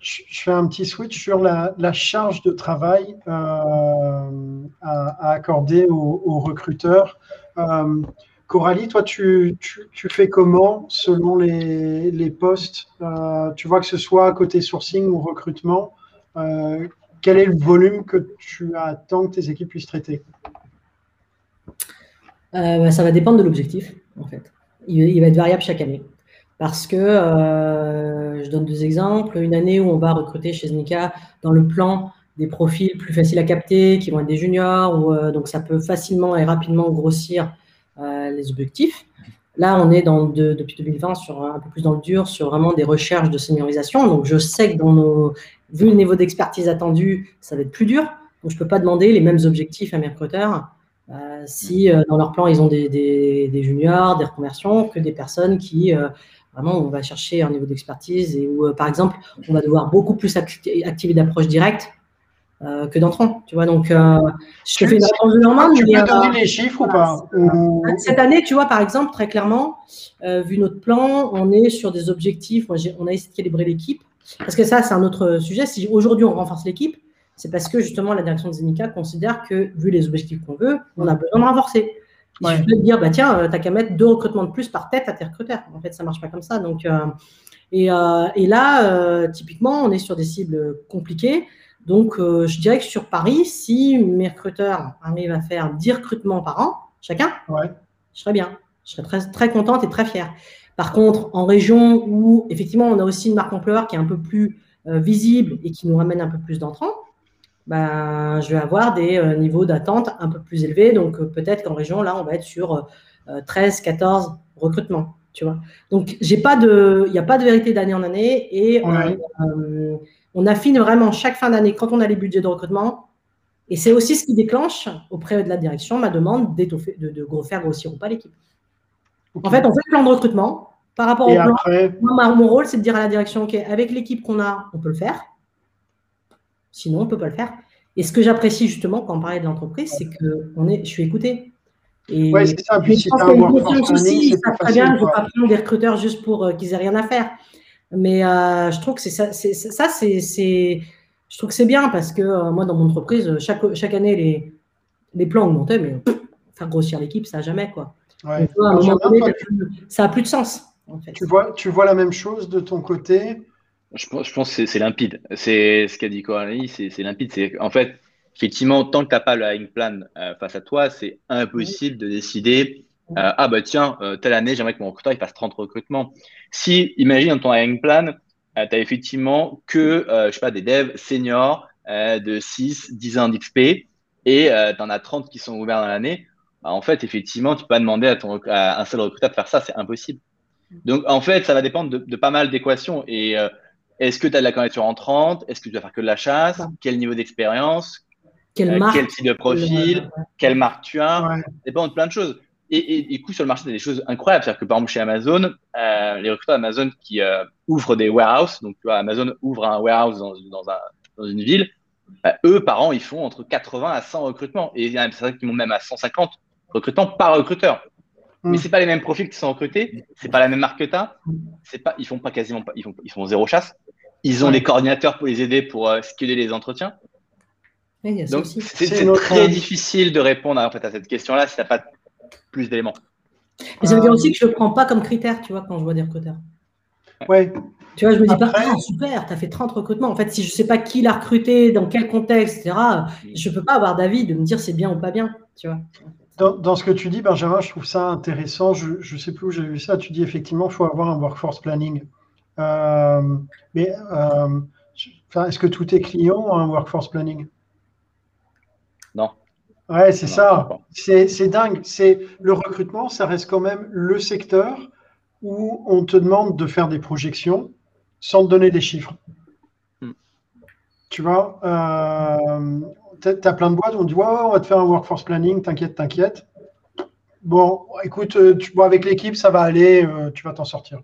je, fais un petit switch sur la, charge de travail euh, à, accorder aux, recruteurs. Euh, Coralie, toi, tu, fais comment selon les, postes? Euh, Tu vois que ce soit côté sourcing ou recrutement, quel est le volume que tu attends que tes équipes puissent traiter? Bah, ça va dépendre de l'objectif, en fait. Il va être variable chaque année. Parce que, euh, je donne deux exemples. Une année où on va recruter chez Znika dans le plan des profils plus faciles à capter, qui vont être des juniors, euh, donc ça peut facilement et rapidement grossir euh, les objectifs. Là, on est depuis 2020 sur un peu plus dans le dur, sur vraiment des recherches de seniorisation. Donc, je sais que dans nos, vu le niveau d'expertise attendu, ça va être plus dur. Donc, je ne peux pas demander les mêmes objectifs à mes recruteurs si dans leur plan, ils ont des juniors, des reconversions, que des personnes qui, on va chercher un niveau d'expertise et où, euh, par exemple, on va devoir beaucoup plus acti- activer d'approche directe euh, que d'entrant. Tu vois, donc, euh, je te Tu- fais une réponse de Normand, Tu peux euh, donner les chiffres ou pas Ou- cette année, tu vois, par exemple, très clairement, vu notre plan, on est sur des objectifs. Moi, on a essayé de calibrer l'équipe. Parce que ça, c'est un autre sujet. Si aujourd'hui on renforce l'équipe, c'est parce que justement la direction de Zenica considère que, vu les objectifs qu'on veut, on a besoin de renforcer. Il Ouais. suffit de dire, bah tiens, euh, t'as qu'à mettre deux recrutements de plus par tête à tes recruteurs. En fait, ça marche pas comme ça. Donc, euh, et, euh, et là, euh, typiquement, on est sur des cibles compliquées. Donc, euh, je dirais que sur Paris, si mes recruteurs arrivent à faire 10 recrutements par an, chacun, Ouais. je serais bien. Je serais très, très contente et très fière. Par contre, en région où, effectivement, on a aussi une marque employeur qui est un peu plus visible et qui nous ramène un peu plus d'entrants, ben, je vais avoir des euh, niveaux d'attente un peu plus élevés. Donc, euh, peut-être qu'en région, là, on va être sur euh, 13, 14 recrutements. Tu vois Donc, j'ai pas de, il n'y a pas de vérité d'année en année et on, Ouais. euh, on affine vraiment chaque fin d'année quand on a les budgets de recrutement. Et c'est aussi ce qui déclenche auprès de la direction ma demande d'étoffer, de, faire grossir ou pas l'équipe. En fait, on fait le plan de recrutement. Par rapport au plan, après, moi, mon rôle, c'est de dire à la direction, OK, avec l'équipe qu'on a, on peut le faire. Sinon, on ne peut pas le faire. Et ce que j'apprécie justement quand on parlait de l'entreprise, c'est que on est, je suis écoutée. Et ouais, c'est ça. mais Puis je pense qu'il y a une aussi, ils savent très bien, je ne pas prendre des recruteurs juste pour euh, qu'ils aient rien à faire. Mais euh, je trouve que c'est ça, c'est, ça je trouve que c'est bien parce que euh, moi, dans mon entreprise, chaque, chaque année, les, les plans augmentaient, mais pff, faire grossir l'équipe, ça jamais quoi. Ouais. Donc, à un moment donné, ça n'a plus de sens. En fait. tu vois, tu vois la même chose de ton côté Je pense, que c'est- limpide. C'est ce qu'a dit Coralie, c'est limpide. C'est en fait, effectivement, tant que tu n'as pas le hiring plan euh, face à toi, c'est impossible de décider euh, ah bah tiens, euh, telle année, j'aimerais que mon recruteur il fasse 30 recrutements. Si, imagine dans ton hiring plan, tu as effectivement que, je sais pas, des devs seniors de 6, 10 ans d'XP et tu en as 30 qui sont ouverts dans l'année, bah, en fait, effectivement, tu peux pas demander à, ton, à un seul recruteur de faire ça, c'est impossible. Donc, en fait, ça va dépendre de, de pas mal d'équations. Et est-ce que tu as de la candidature en 30 Est-ce que tu vas faire que de la chasse? Quel niveau d'expérience? Quelle Euh, marque? Quel type de profil? Quelle marque tu as? Ouais. Ça dépend de plein de choses. Et, et, et du coup, sur le marché, tu as des choses incroyables. C'est-à-dire que par exemple, chez Amazon, euh, les recruteurs Amazon qui euh, ouvrent des warehouses, donc tu vois, Amazon ouvre un warehouse dans, dans, un, dans une ville, bah, eux, par an, ils font entre 80 à 100 recrutements. Et il y en a certains qui montent même à 150 recrutements par recruteur. Mm. Mais c'est pas les mêmes profils qui sont recrutés, c'est pas la même marque que t'as, c'est pas, ils font pas quasiment pas, ils font, ils font zéro chasse. Ils ont Ouais. les coordinateurs pour les aider pour euh, scheduler les entretiens. Oui, il y a ça Donc aussi. c'est notre- très difficile de répondre en fait à cette question-là si t'as pas plus d'éléments. Mais ça veut dire Euh, aussi que je ne le prends pas comme critère, tu vois, quand je vois des recruteurs. Ouais. Tu vois, je me dis Après- pas, ah, super, tu as fait 30 recrutements. En fait, si je ne sais pas qui l'a recruté, dans quel contexte, etc., je ne peux pas avoir d'avis de me dire c'est bien ou pas bien. Tu vois. dans, ce que tu dis, Benjamin, je trouve ça intéressant. Je ne sais plus où j'ai vu ça. Tu dis effectivement qu'il faut avoir un workforce planning. Euh, mais euh, est-ce que tous tes clients ont un workforce planning? Non. Ouais, c'est ça. C'est dingue. C'est le recrutement, ça reste quand même le secteur où on te demande de faire des projections sans te donner des chiffres. Hmm. Tu vois, euh, tu as plein de boîtes où on dit ouais, on va te faire un workforce planning, t'inquiète, t'inquiète. Bon, écoute, tu, avec l'équipe, ça va aller, euh, tu vas t'en sortir.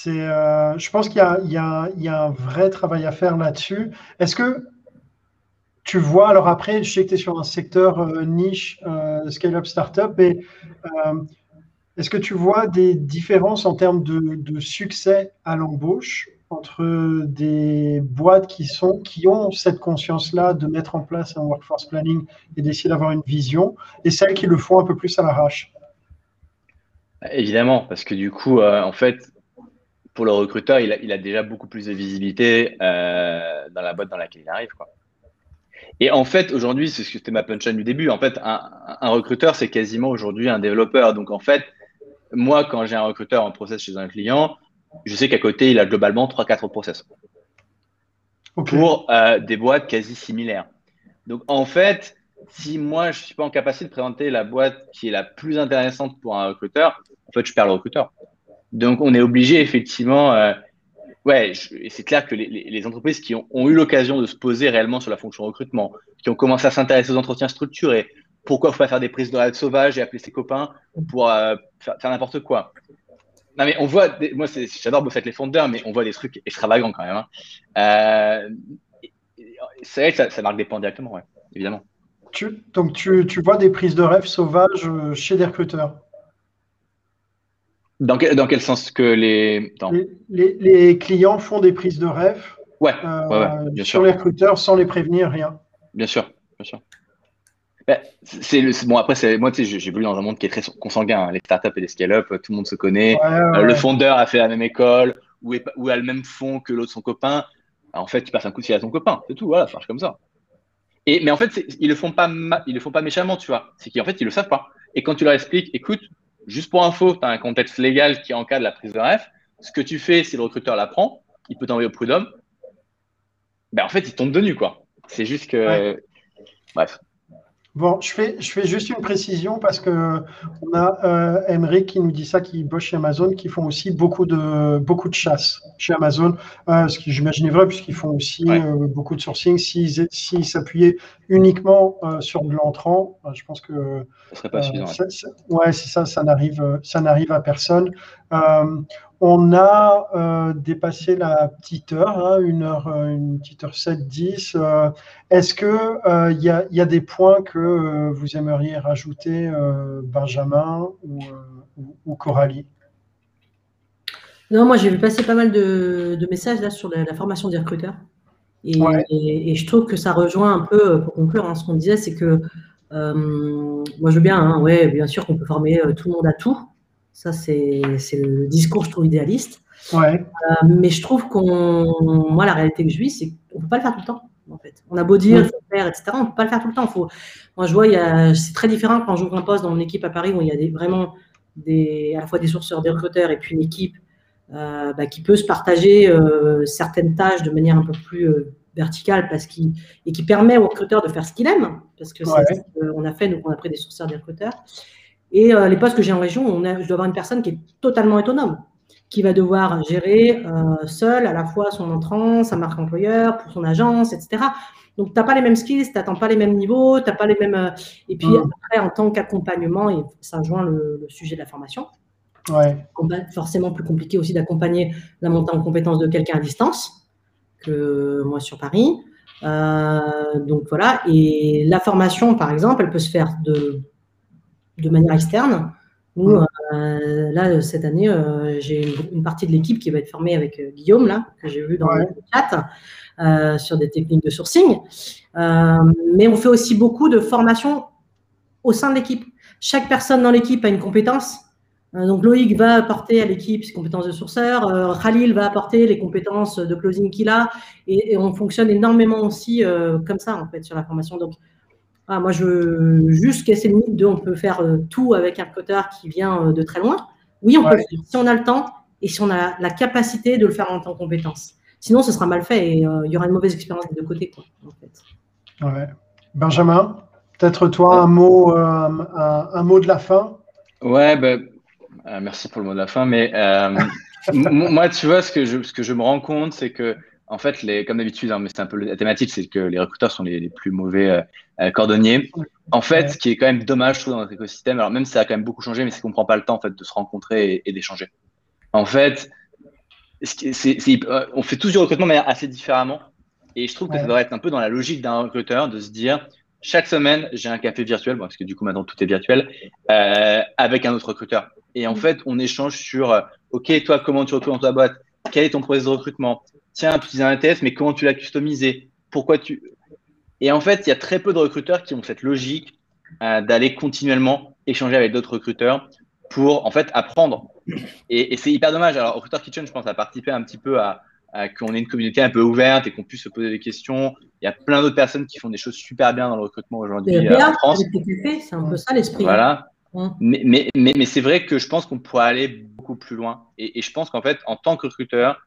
C'est, je pense qu'il y, y, y a, un vrai travail à faire là-dessus. Est-ce que tu vois, alors après, je sais que tu es sur un secteur euh, niche, euh, scale-up startup, mais euh, est-ce que tu vois des différences en termes de, succès à l'embauche entre des boîtes qui, sont, qui ont cette conscience-là de mettre en place un workforce planning et d'essayer d'avoir une vision, et celles qui le font un peu plus à l'arrache? Évidemment, parce que du coup, en fait, pour le recruteur, il a, il a, déjà beaucoup plus de visibilité dans la boîte dans laquelle il arrive. Quoi. Et en fait, aujourd'hui, c'est ce que c'était ma punchline du début. En fait, un, un recruteur, c'est quasiment aujourd'hui un développeur. Donc, en fait, moi, quand j'ai un recruteur en process chez un client, je sais qu'à côté, il a globalement 3-4 process pour euh, des boîtes quasi similaires. Donc, en fait, si moi, je ne suis pas en capacité de présenter la boîte qui est la plus intéressante pour un recruteur, en fait, je perds le recruteur. Donc, on est obligé, effectivement, euh, ouais, c'est clair que les, entreprises qui ont, eu l'occasion de se poser réellement sur la fonction recrutement, qui ont commencé à s'intéresser aux entretiens structurés, pourquoi faut pas faire des prises de rêve sauvages et appeler ses copains pour euh, faire, n'importe quoi Non, mais on voit, moi, j'adore bosser avec les fondeurs, mais on voit des trucs extravagants quand même. Hein. Euh, c'est vrai que ça, marque des points directement, évidemment. donc, tu, tu vois des prises de rêve sauvages chez des recruteurs? Dans quel, dans quel sens que les... les, les, clients font des prises de rêve ouais, euh, bien sur les recruteurs sans les prévenir, rien. Bien sûr, bien sûr. Ben, c'est le, bon après c'est moi tu sais j'ai vu dans un monde qui est très consanguin hein. les startups et les scale-up tout le monde se connaît. Euh, le fondeur a fait la même école ou, est, ou a le même fond que l'autre son copain. En fait tu passes un coup de fil à ton copain c'est tout voilà ça marche comme ça. Et mais en fait ils le font pas ils le font pas méchamment tu vois. C'est qu'en fait ils le savent pas. Et quand tu leur expliques écoute Juste pour info, tu as un contexte légal qui encadre la prise de ref. Ce que tu fais, si le recruteur l'apprend, il peut t'envoyer au prud'homme. Ben, en fait, il tombe de nu, quoi. C'est juste que. Bref. Bon, je fais, je fais juste une précision parce que on a euh, Emery qui nous dit ça, qui bosse chez Amazon, qui font aussi beaucoup de, beaucoup de chasse chez Amazon, euh, ce qui j'imagine vrai puisqu'ils font aussi euh, beaucoup de sourcing. S'ils s'appuyaient uniquement euh, sur de l'entrant, je pense que ce serait pas suffisant. ouais, c'est ça, ça n'arrive, ça n'arrive à personne. On a euh, dépassé la petite heure, hein, une heure, euh, une petite heure 7-10. Euh, est-ce qu'il il y, a des points que vous aimeriez rajouter, Benjamin ou, Coralie? Non, moi j'ai vu passer pas mal de, messages là sur la, formation des recruteurs. Et, je trouve que ça rejoint un peu, pour conclure, hein, ce qu'on disait, c'est que moi je veux bien, hein, ouais, bien sûr qu'on peut former tout le monde à tout. Ça, c'est le discours, je trouve, idéaliste. Ouais. Euh, mais je trouve qu'on. Moi, la réalité que je vis, c'est qu'on ne peut pas le faire tout le temps. En fait. On a beau dire, faut faire, etc. On ne peut pas le faire tout le temps. Faut... Moi, je vois, c'est très différent quand j'ouvre un poste dans mon équipe à Paris où il y a des, vraiment des, à la fois des sourceurs, des recruteurs et puis une équipe euh, bah, qui peut se partager euh, certaines tâches de manière un peu plus verticale parce qu et qui permet au recruteur de faire ce qu'il aime. Parce que c'est ce qu'on a fait, nous, on a pris des sourceurs, des recruteurs. Et euh, les postes que j'ai en région, on a, je dois avoir une personne qui est totalement autonome, qui va devoir gérer euh, seule à la fois son entrant, sa marque employeur, pour son agence, etc. Donc, tu n'as pas les mêmes skills, tu n'attends pas les mêmes niveaux, tu n'as pas les mêmes. Euh, et puis, mm. après, en tant qu'accompagnement, et ça rejoint le, sujet de la formation, ouais. forcément plus compliqué aussi d'accompagner la montée en compétences de quelqu'un à distance que moi sur Paris. donc voilà, et la formation, par exemple, elle peut se faire de de manière externe. Où, mm. euh, là, cette année, euh, j'ai une, partie de l'équipe qui va être formée avec euh, Guillaume, là, que j'ai vu dans le chat, sur des techniques de sourcing. mais on fait aussi beaucoup de formation au sein de l'équipe. Chaque personne dans l'équipe a une compétence. donc Loïc va apporter à l'équipe ses compétences de sourceur, Khalil va apporter les compétences de closing qu'il a, et, et, on fonctionne énormément aussi comme ça en fait sur la formation. Donc Ah, moi, je veux juste casser le mythe de on peut faire euh, tout avec un recruteur qui vient euh, de très loin. Oui, on peut le faire si on a le temps et si on a la capacité de le faire en tant que compétence. Sinon, ce sera mal fait et euh, il y aura une mauvaise expérience des deux côtés. Quoi, en fait. ouais. Benjamin, peut-être toi un mot, un, un, mot de la fin? Ouais, ben, merci pour le mot de la fin. Mais moi, tu vois, ce que je, ce que je me rends compte, c'est que en fait, les, comme d'habitude, hein, mais c'est un peu la thématique, c'est que les recruteurs sont les, plus mauvais euh, euh, cordonniers. En fait, ce qui est quand même dommage, je trouve, dans notre écosystème, alors même si ça a quand même beaucoup changé, mais c'est qu'on prend pas le temps en fait de se rencontrer et, d'échanger. En fait, euh, on fait tous du recrutement mais assez différemment. Et je trouve que ça devrait être un peu dans la logique d'un recruteur de se dire chaque semaine, j'ai un café virtuel, parce que du coup maintenant tout est virtuel, avec un autre recruteur. Et en fait, on échange sur OK, toi, comment tu recrutes dans ta boîte? Quel est ton processus de recrutement? Tiens, tu utilises un ATS, mais comment tu l'as customisé? Pourquoi tu. Et en fait, il y a très peu de recruteurs qui ont cette logique euh, d'aller continuellement échanger avec d'autres recruteurs pour en fait apprendre. Et, c'est hyper dommage. Alors, Recruiter Kitchen, je pense, a participé un petit peu à, qu'on ait une communauté un peu ouverte et qu'on puisse se poser des questions. Il y a plein d'autres personnes qui font des choses super bien dans le recrutement aujourd'hui euh, en France. C'est un peu ça l'esprit. Voilà. Mais, mais, mais, c'est vrai que je pense qu'on pourrait aller beaucoup plus loin. Et, et je pense qu'en fait, en tant que recruteur,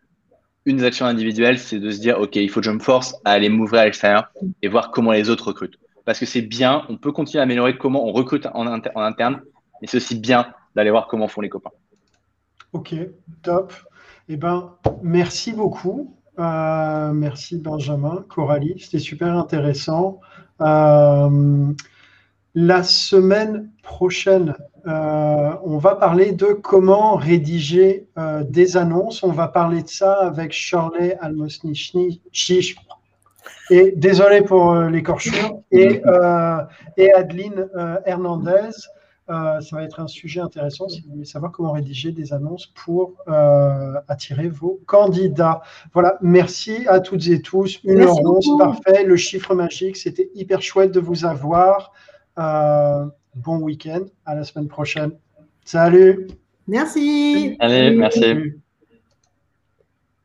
une des actions individuelles, c'est de se dire, OK, il faut que je me force à aller m'ouvrir à l'extérieur et voir comment les autres recrutent. Parce que c'est bien, on peut continuer à améliorer comment on recrute en, interne, mais c'est aussi bien d'aller voir comment font les copains. OK, top. Eh ben, merci beaucoup. Euh, merci Benjamin, Coralie, c'était super intéressant. Euh, la semaine prochaine, euh, on va parler de comment rédiger euh, des annonces. On va parler de ça avec Shirley Almosnichi. Et désolé pour euh, l'écorchure. Et, et Adeline Hernandez. ça va être un sujet intéressant si vous voulez savoir comment rédiger des annonces pour attirer vos candidats. Voilà, merci à toutes et tous. Une heure parfait. Le chiffre magique, c'était hyper chouette de vous avoir. Euh, bon week-end. À la semaine prochaine. Salut. Merci. Allez, merci.